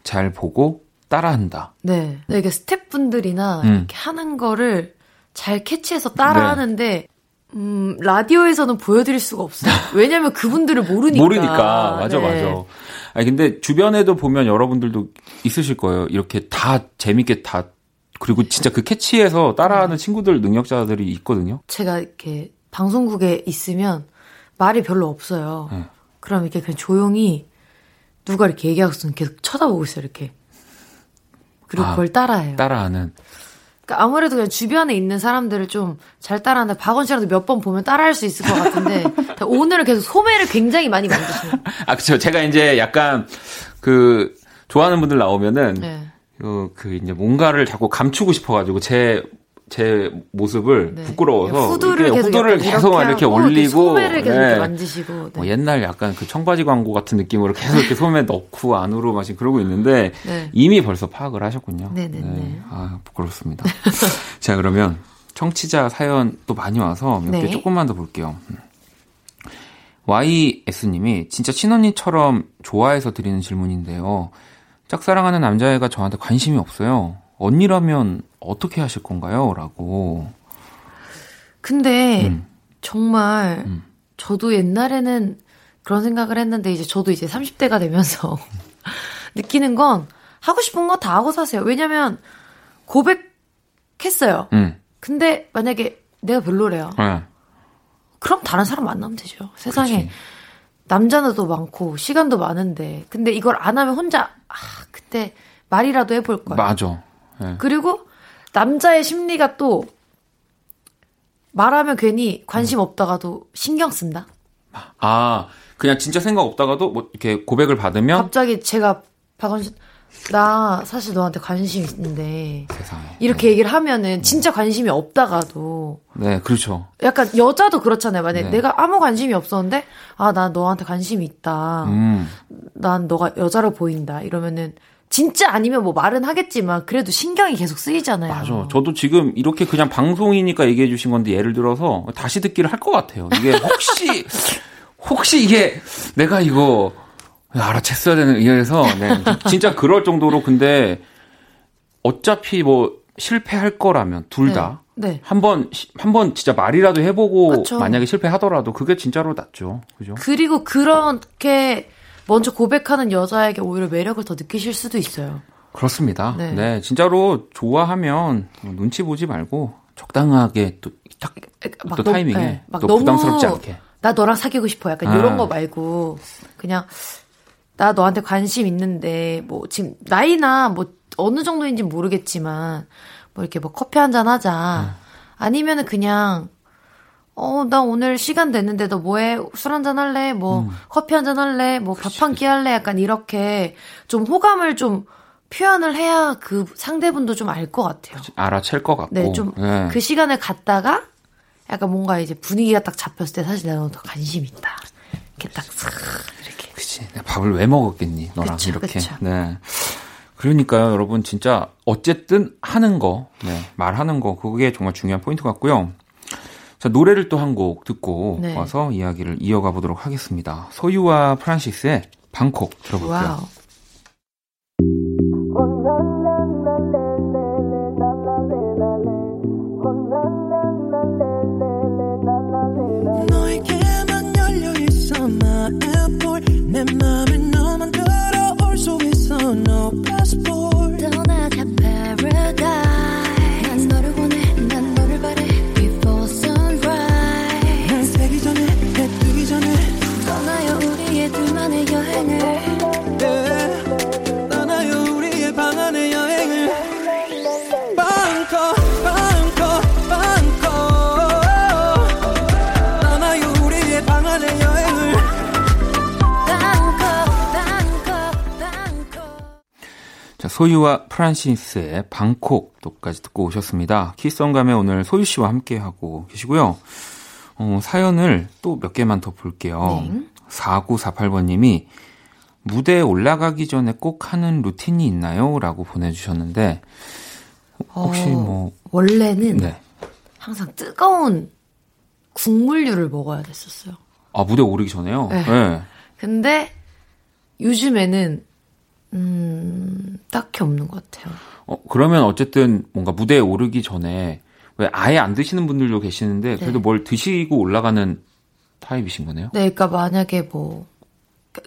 잘 보고 따라한다. 네. 네, 이게 스태프분들이나 음. 이렇게 하는 거를 잘 캐치해서 따라하는데 음, 라디오에서는 보여드릴 수가 없어요. 왜냐면 그분들을 모르니까. 모르니까 맞아 네. 맞아. 아니 근데 주변에도 보면 여러분들도 있으실 거예요. 이렇게 다 재밌게 다 그리고 진짜 그 캐치해서 따라하는 친구들 능력자들이 있거든요. 제가 이렇게 방송국에 있으면 말이 별로 없어요. 네. 그럼 이렇게 그냥 조용히 누가 이렇게 얘기하고 있으면 계속 쳐다보고 있어요, 이렇게. 그리고 아, 그걸 따라해요. 따라하는. 그러니까 아무래도 그냥 주변에 있는 사람들을 좀 잘 따라하는데 박원 씨랑도 몇 번 보면 따라할 수 있을 것 같은데 오늘은 계속 소매를 굉장히 많이 만드시네요. 아 그쵸. 제가 이제 약간 그 좋아하는 분들 나오면은 네. 그, 그 이제 뭔가를 자꾸 감추고 싶어가지고 제 제 모습을 네. 부끄러워서 후드를 이렇게 계속 후드를 계속 막 이렇게 하고 올리고 소매를 계속 네. 이렇게 만지시고 네. 뭐 옛날 약간 그 청바지 광고 같은 느낌으로 계속 이렇게 소매 넣고 안으로 마시 그러고 있는데 네. 이미 벌써 파악을 하셨군요. 네네네. 아 부끄럽습니다. 자 그러면 청취자 사연 또 많이 와서 몇개 네. 조금만 더 볼게요. 음. YS님이 진짜 친언니처럼 좋아해서 드리는 질문인데요. 짝사랑하는 남자애가 저한테 관심이 없어요. 언니라면 어떻게 하실 건가요? 라고. 근데 음. 정말 음. 저도 옛날에는 그런 생각을 했는데 이제 저도 이제 30대가 되면서 느끼는 건 하고 싶은 거 다 하고 사세요. 왜냐면 고백 했어요. 음. 근데 만약에 내가 별로래요. 네. 그럼 다른 사람 만나면 되죠. 세상에 그치. 남자는 또 많고 시간도 많은데 근데 이걸 안 하면 혼자 아 그때 말이라도 해볼 걸. 맞아. 예. 그리고 남자의 심리가 또 말하면 괜히 관심 없다가도 신경 쓴다. 아, 그냥 진짜 생각 없다가도 뭐 이렇게 고백을 받으면 갑자기 제가 박원신 나 사실 너한테 관심 있는데 세상에. 이렇게 얘기를 하면은 진짜 관심이 없다가도 네, 그렇죠. 약간 여자도 그렇잖아요. 만약에 네. 내가 아무 관심이 없었는데 아 나 너한테 관심이 있다. 음. 난 너가 여자로 보인다. 이러면은 진짜 아니면 뭐 말은 하겠지만 그래도 신경이 계속 쓰이잖아요. 맞아. 저도 지금 이렇게 그냥 방송이니까 얘기해 주신 건데 예를 들어서 다시 듣기를 할 것 같아요. 이게 혹시 혹시 이게 내가 이거 알아챘어야 되는 이래서 네. 진짜 그럴 정도로 근데 어차피 뭐 실패할 거라면 둘 다 네. 한번 한 번 진짜 말이라도 해보고 그쵸. 만약에 실패하더라도 그게 진짜로 낫죠. 그죠? 그리고 그렇게 먼저 고백하는 여자에게 오히려 매력을 더 느끼실 수도 있어요. 그렇습니다. 네. 네. 진짜로 좋아하면 뭐 눈치 보지 말고 적당하게 또딱막또 타이밍에 네, 막 또 너무 부담스럽지 않게. 나 너랑 사귀고 싶어. 약간 아. 이런 거 말고 그냥 나 너한테 관심 있는데 뭐 지금 나이나 뭐 어느 정도인지 모르겠지만 뭐 이렇게 뭐 커피 한 잔 하자. 아니면은 그냥 어, 나 오늘 시간 됐는데 너 뭐해? 술 한잔 할래? 뭐 음. 커피 한잔 할래? 뭐 밥 한 끼 할래? 약간 이렇게 좀 호감을 좀 표현을 해야 그 상대분도 좀 알 것 같아요. 알아챌 것 같고. 네, 좀그 네. 시간을 갖다가 약간 뭔가 이제 분위기가 딱 잡혔을 때 사실 내가 더 관심 있다. 이렇게 딱 싹 이렇게. 그치. 내가 밥을 왜 먹었겠니? 너랑 그쵸, 이렇게. 그쵸. 네. 그러니까요, 여러분 진짜 어쨌든 하는 거, 네, 말하는 거 그게 정말 중요한 포인트 같고요. 자, 노래를 또 한 곡 듣고 네. 와서 이야기를 이어가 보도록 하겠습니다. 소유와 프란시스의 방콕 들어볼게요. Wow. 내 맘에 너만 들어올 수 있어 no 소유와 프란시스의 방콕 또까지 듣고 오셨습니다. 키썸감에 오늘 소유 씨와 함께 하고 계시고요. 어, 사연을 또 몇 개만 더 볼게요. 네. 4948번님이 무대에 올라가기 전에 꼭 하는 루틴이 있나요? 라고 보내주셨는데, 혹시 어, 뭐, 원래는 네. 항상 뜨거운 국물류를 먹어야 됐었어요. 아, 무대 오르기 전에요? 네. 네. 근데 요즘에는 음 딱히 없는 것 같아요. 어, 그러면 어쨌든 뭔가 무대에 오르기 전에, 왜 아예 안 드시는 분들도 계시는데, 그래도 네. 뭘 드시고 올라가는 타입이신 거네요? 네, 그러니까 만약에 뭐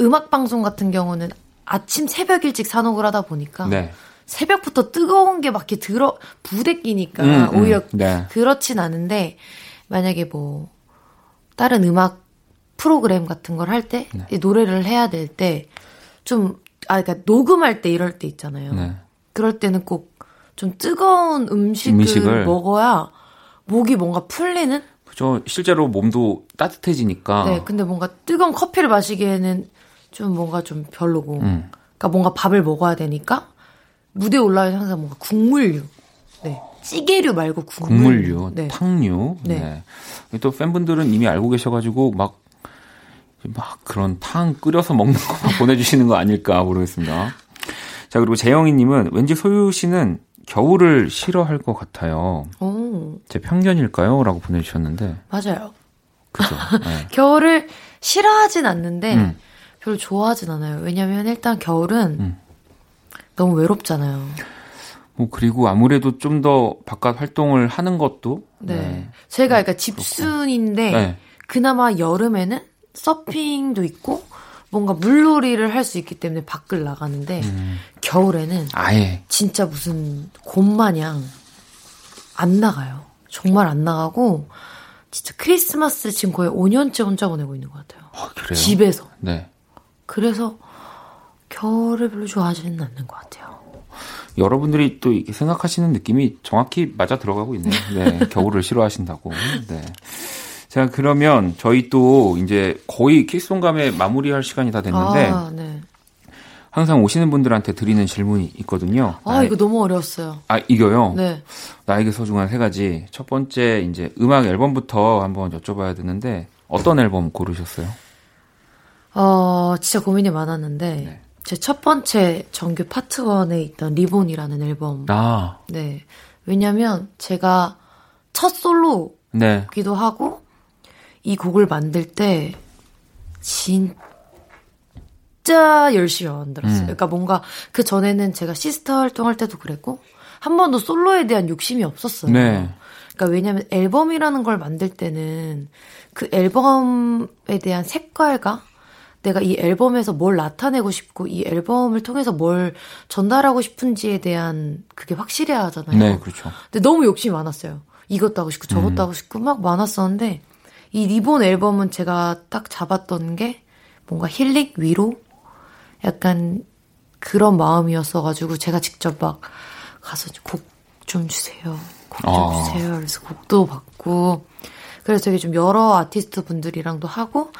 음악 방송 같은 경우는 아침 새벽 일찍 산옥을 하다 보니까 네. 새벽부터 뜨거운 게 막 이렇게 들어 부대 끼니까 음, 음, 오히려 네. 그렇진 않은데 만약에 뭐 다른 음악 프로그램 같은 걸 할때 네. 노래를 해야 될 때 좀 아 그러니까 녹음할 때 이럴 때 있잖아요. 네. 그럴 때는 꼭 좀 뜨거운 음식을, 음식을. 먹어야 목이 뭔가 풀리는 그죠. 실제로 몸도 따뜻해지니까. 네, 근데 뭔가 뜨거운 커피를 마시기에는 좀 뭔가 좀 별로고. 음. 그러니까 뭔가 밥을 먹어야 되니까 무대에 올라가면 항상 뭔가 국물류. 네. 찌개류 말고 국물류. 국물류, 네. 탕류. 네. 네. 또 팬분들은 이미 알고 계셔가지고 막, 막 그런 탕 끓여서 먹는 거막 보내주시는 거 아닐까 모르겠습니다. 자, 그리고 재영이님은 왠지 소유 씨는 겨울을 싫어할 것 같아요. 오, 제 편견일까요? 라고 보내주셨는데. 맞아요. 그죠. 네. 겨울을 싫어하진 않는데 음. 별로 좋아하진 않아요. 왜냐면 일단 겨울은 음. 너무 외롭잖아요. 뭐, 그리고 아무래도 좀 더 바깥 활동을 하는 것도. 네. 제가 그러니까 집순인데 네. 그나마 여름에는 서핑도 있고 뭔가 물놀이를 할 수 있기 때문에 밖을 나가는데 음. 겨울에는 아예. 진짜 무슨 곰마냥 안 나가요. 정말 안 나가고 진짜 크리스마스 지금 거의 5년째 혼자 보내고 있는 것 같아요. 아, 그래요? 집에서. 네. 그래서 겨울을 별로 좋아하지는 않는 것 같아요. 여러분들이 또 이렇게 생각하시는 느낌이 정확히 맞아 들어가고 있네요. 네. 겨울을 싫어하신다고. 네. 자, 그러면 저희 또 이제 거의 키스온감에 마무리할 시간이 다 됐는데 아, 네. 항상 오시는 분들한테 드리는 질문이 있거든요. 아, 나의- 이거 너무 어려웠어요. 아, 이거요? 네. 나에게 소중한 세 가지. 첫 번째, 이제 음악 앨범부터 한번 여쭤봐야 되는데, 어떤 앨범 고르셨어요? 어, 진짜 고민이 많았는데, 네. 제 첫 번째 정규 파트 1에 있던 RE:BORN이라는 앨범. 아, 네. 왜냐면 제가 첫 솔로기도 네. 하고, 이 곡을 만들 때, 진짜 열심히 만들었어요. 음. 그러니까 뭔가 그 전에는 제가 씨스타 활동할 때도 그랬고, 한 번도 솔로에 대한 욕심이 없었어요. 네. 그러니까 왜냐면 앨범이라는 걸 만들 때는 그 앨범에 대한 색깔과 내가 이 앨범에서 뭘 나타내고 싶고 이 앨범을 통해서 뭘 전달하고 싶은지에 대한 그게 확실해야 하잖아요. 네, 그렇죠. 근데 너무 욕심이 많았어요. 이것도 하고 싶고 저것도 음. 하고 싶고 막 많았었는데 이 리본 앨범은 제가 딱 잡았던 게 뭔가 힐링 위로 약간 그런 마음이었어가지고 제가 직접 막 가서 곡 좀 주세요. 곡 좀 아. 주세요. 그래서 곡도 받고 그래서 되게 좀 여러 아티스트 분들이랑도 하고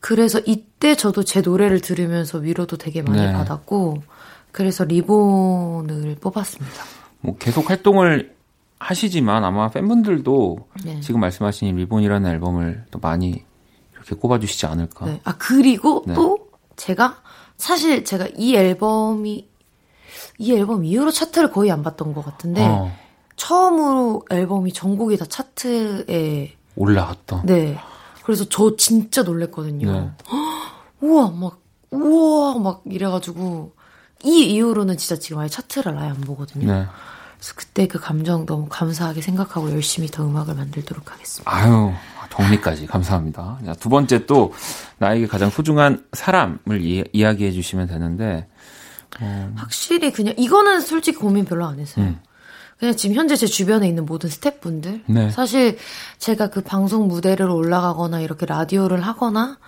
그래서 이때 저도 제 노래를 들으면서 위로도 되게 많이 네. 받았고 그래서 리본을 뽑았습니다. 뭐 계속 활동을 하시지만 아마 팬분들도 네. 지금 말씀하신 이 리본이라는 앨범을 또 많이 이렇게 꼽아주시지 않을까. 네. 아 그리고 네. 또 제가 사실 제가 이 앨범이 이 앨범 이후로 차트를 거의 안 봤던 것 같은데 어, 처음으로 앨범이 전곡이 다 차트에 올라갔던. 네 그래서 저 진짜 놀랬거든요. 네. 우와 막 우와 막 이래가지고 이 이후로는 진짜 지금 아예 차트를 아예 안 보거든요. 네. 그래서 그때 그 감정 너무 감사하게 생각하고 열심히 더 음악을 만들도록 하겠습니다. 아유, 정리까지 감사합니다. 자, 두 번째 또 나에게 가장 소중한 사람을 이, 이야기해 주시면 되는데, 확실히 그냥 이거는 솔직히 고민 별로 안 했어요. 음. 그냥 지금 현재 제 주변에 있는 모든 스태프분들 네. 사실 제가 그 방송 무대를 올라가거나 이렇게 라디오를 하거나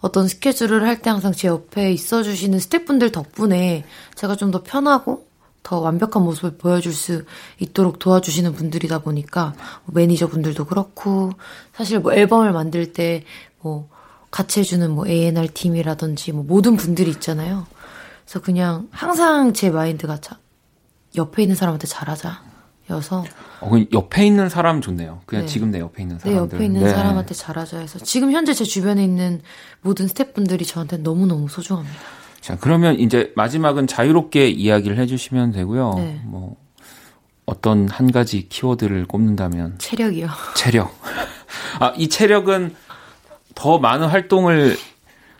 어떤 스케줄을 할 때 항상 제 옆에 있어 주시는 스태프분들 덕분에 제가 좀 더 편하고 더 완벽한 모습을 보여줄 수 있도록 도와주시는 분들이다 보니까 뭐 매니저 분들도 그렇고 사실 뭐 앨범을 만들 때 뭐 같이 해주는 뭐 A&R 팀이라든지 뭐 모든 분들이 있잖아요. 그래서 그냥 항상 제 마인드가 자, 옆에 있는 사람한테 잘하자. 여서 어, 그 옆에 있는 사람 좋네요. 그냥 네. 지금 내 옆에 있는 내 사람들. 옆에 있는 네. 사람한테 잘하자 해서 지금 현재 제 주변에 있는 모든 스태프분들이 저한테 너무너무 소중합니다. 자, 그러면 이제 마지막은 자유롭게 이야기를 해주시면 되고요. 네. 뭐, 어떤 한 가지 키워드를 꼽는다면, 체력이요. 체력. 아, 이 체력은 더 많은 활동을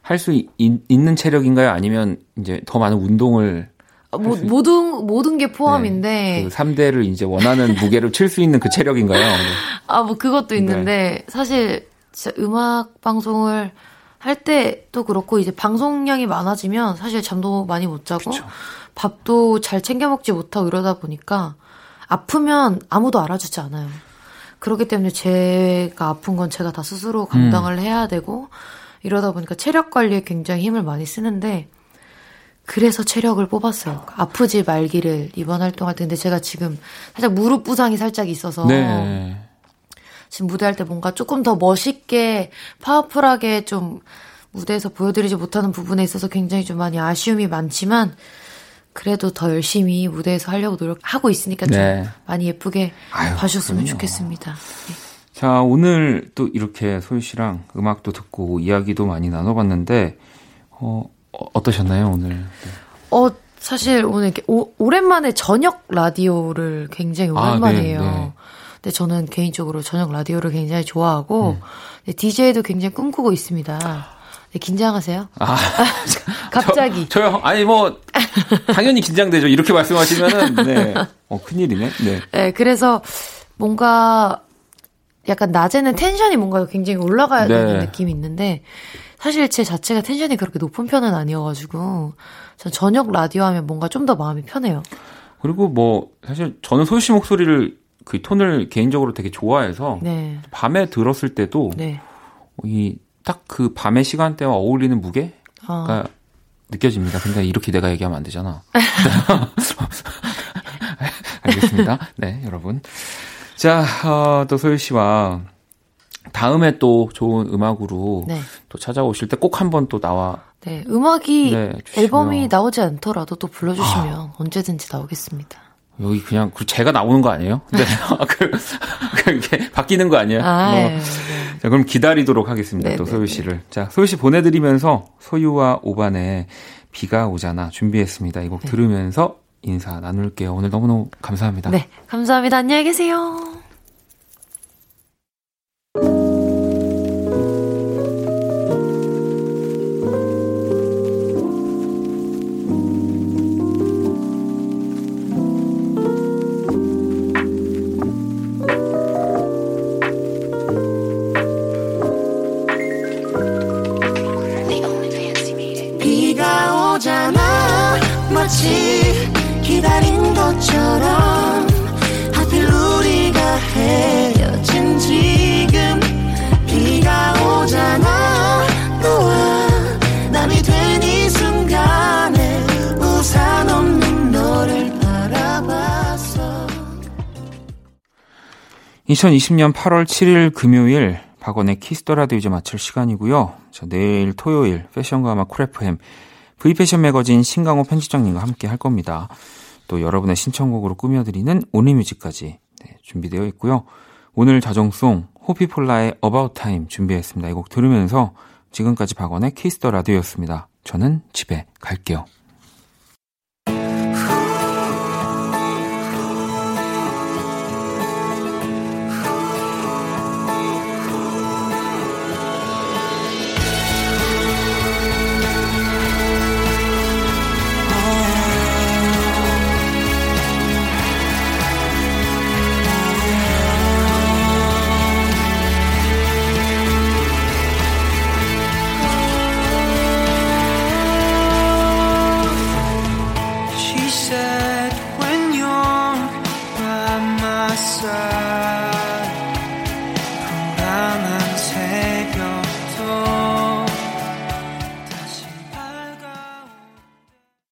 할 수 있는 체력인가요? 아니면 이제 더 많은 운동을 아, 뭐, 모든 모든 게 포함인데 그 3대를 이제 원하는 무게로 칠 수 있는 그 체력인가요? 네. 아뭐 그것도 있는데 사실 진짜 음악 방송을 할 때도 그렇고 이제 방송량이 많아지면 사실 잠도 많이 못 자고 밥도 잘 챙겨 먹지 못하고 이러다 보니까 아프면 아무도 알아주지 않아요. 그렇기 때문에 제가 아픈 건 제가 다 스스로 감당을 해야 되고 이러다 보니까 체력 관리에 굉장히 힘을 많이 쓰는데 그래서 체력을 뽑았어요. 아프지 말기를 이번 활동할 때 근데 제가 지금 살짝 무릎 부상이 살짝 있어서 네. 지금 무대할 때 뭔가 조금 더 멋있게 파워풀하게 좀 무대에서 보여드리지 못하는 부분에 있어서 굉장히 좀 많이 아쉬움이 많지만 그래도 더 열심히 무대에서 하려고 노력하고 있으니까 좀 네. 많이 예쁘게 아유, 봐주셨으면 그럼요. 좋겠습니다. 네. 자, 오늘 또 이렇게 소유 씨랑 음악도 듣고 이야기도 많이 나눠봤는데, 어, 어, 어떠셨나요, 오늘? 네. 어 사실 오늘 이렇게 오, 오랜만에 저녁 라디오를 굉장히 아, 오랜만이에요. 네, 네. 근데 저는 개인적으로 저녁 라디오를 굉장히 좋아하고 음. 네, DJ도 굉장히 꿈꾸고 있습니다. 네, 긴장하세요? 아, 갑자기. 저, 요 아니, 뭐, 당연히 긴장되죠. 이렇게 말씀하시면은, 네. 어, 큰일이네. 네. 네, 그래서 뭔가 약간 낮에는 텐션이 뭔가 굉장히 올라가야 네. 되는 느낌이 있는데 사실 제 자체가 텐션이 그렇게 높은 편은 아니어가지고 전 저녁 라디오 하면 뭔가 좀 더 마음이 편해요. 그리고 뭐, 사실 저는 소유 씨 목소리를 그 톤을 개인적으로 되게 좋아해서 네. 밤에 들었을 때도 네. 이딱 그 밤의 시간대와 어울리는 무게가 어. 느껴집니다. 근데 이렇게 내가 얘기하면 안 되잖아. 알겠습니다. 네, 여러분. 자, 어, 또 소유 씨와 다음에 또 좋은 음악으로 네. 또 찾아오실 때 꼭 한번 또 나와 네. 음악이 네. 앨범이 나오지 않더라도 또 불러주시면 언제든지 나오겠습니다. 여기 그냥 그 제가 나오는 거 아니에요? 네. 그, 그 바뀌는 거 아니에요? 아, 뭐. 네. 자, 그럼 기다리도록 하겠습니다. 네, 또 네, 소유 네. 씨를. 자, 소유 씨 보내드리면서 소유와 오반의 비가 오잖아 준비했습니다. 이곡 네. 들으면서 인사 나눌게요. 오늘 너무너무 감사합니다. 네. 감사합니다. 안녕히 계세요. 2020년 8월 7일 금요일 박원의 Kiss the Radio 이제 마칠 시간이고요. 자, 내일 토요일 패션과 함께 Cool FM V패션 매거진 신강호 편집장님과 함께 할 겁니다. 또 여러분의 신청곡으로 꾸며드리는 Only Music까지 네, 준비되어 있고요. 오늘 자정송 호피폴라의 About Time 준비했습니다. 이 곡 들으면서 지금까지 박원의 Kiss the Radio였습니다. 저는 집에 갈게요.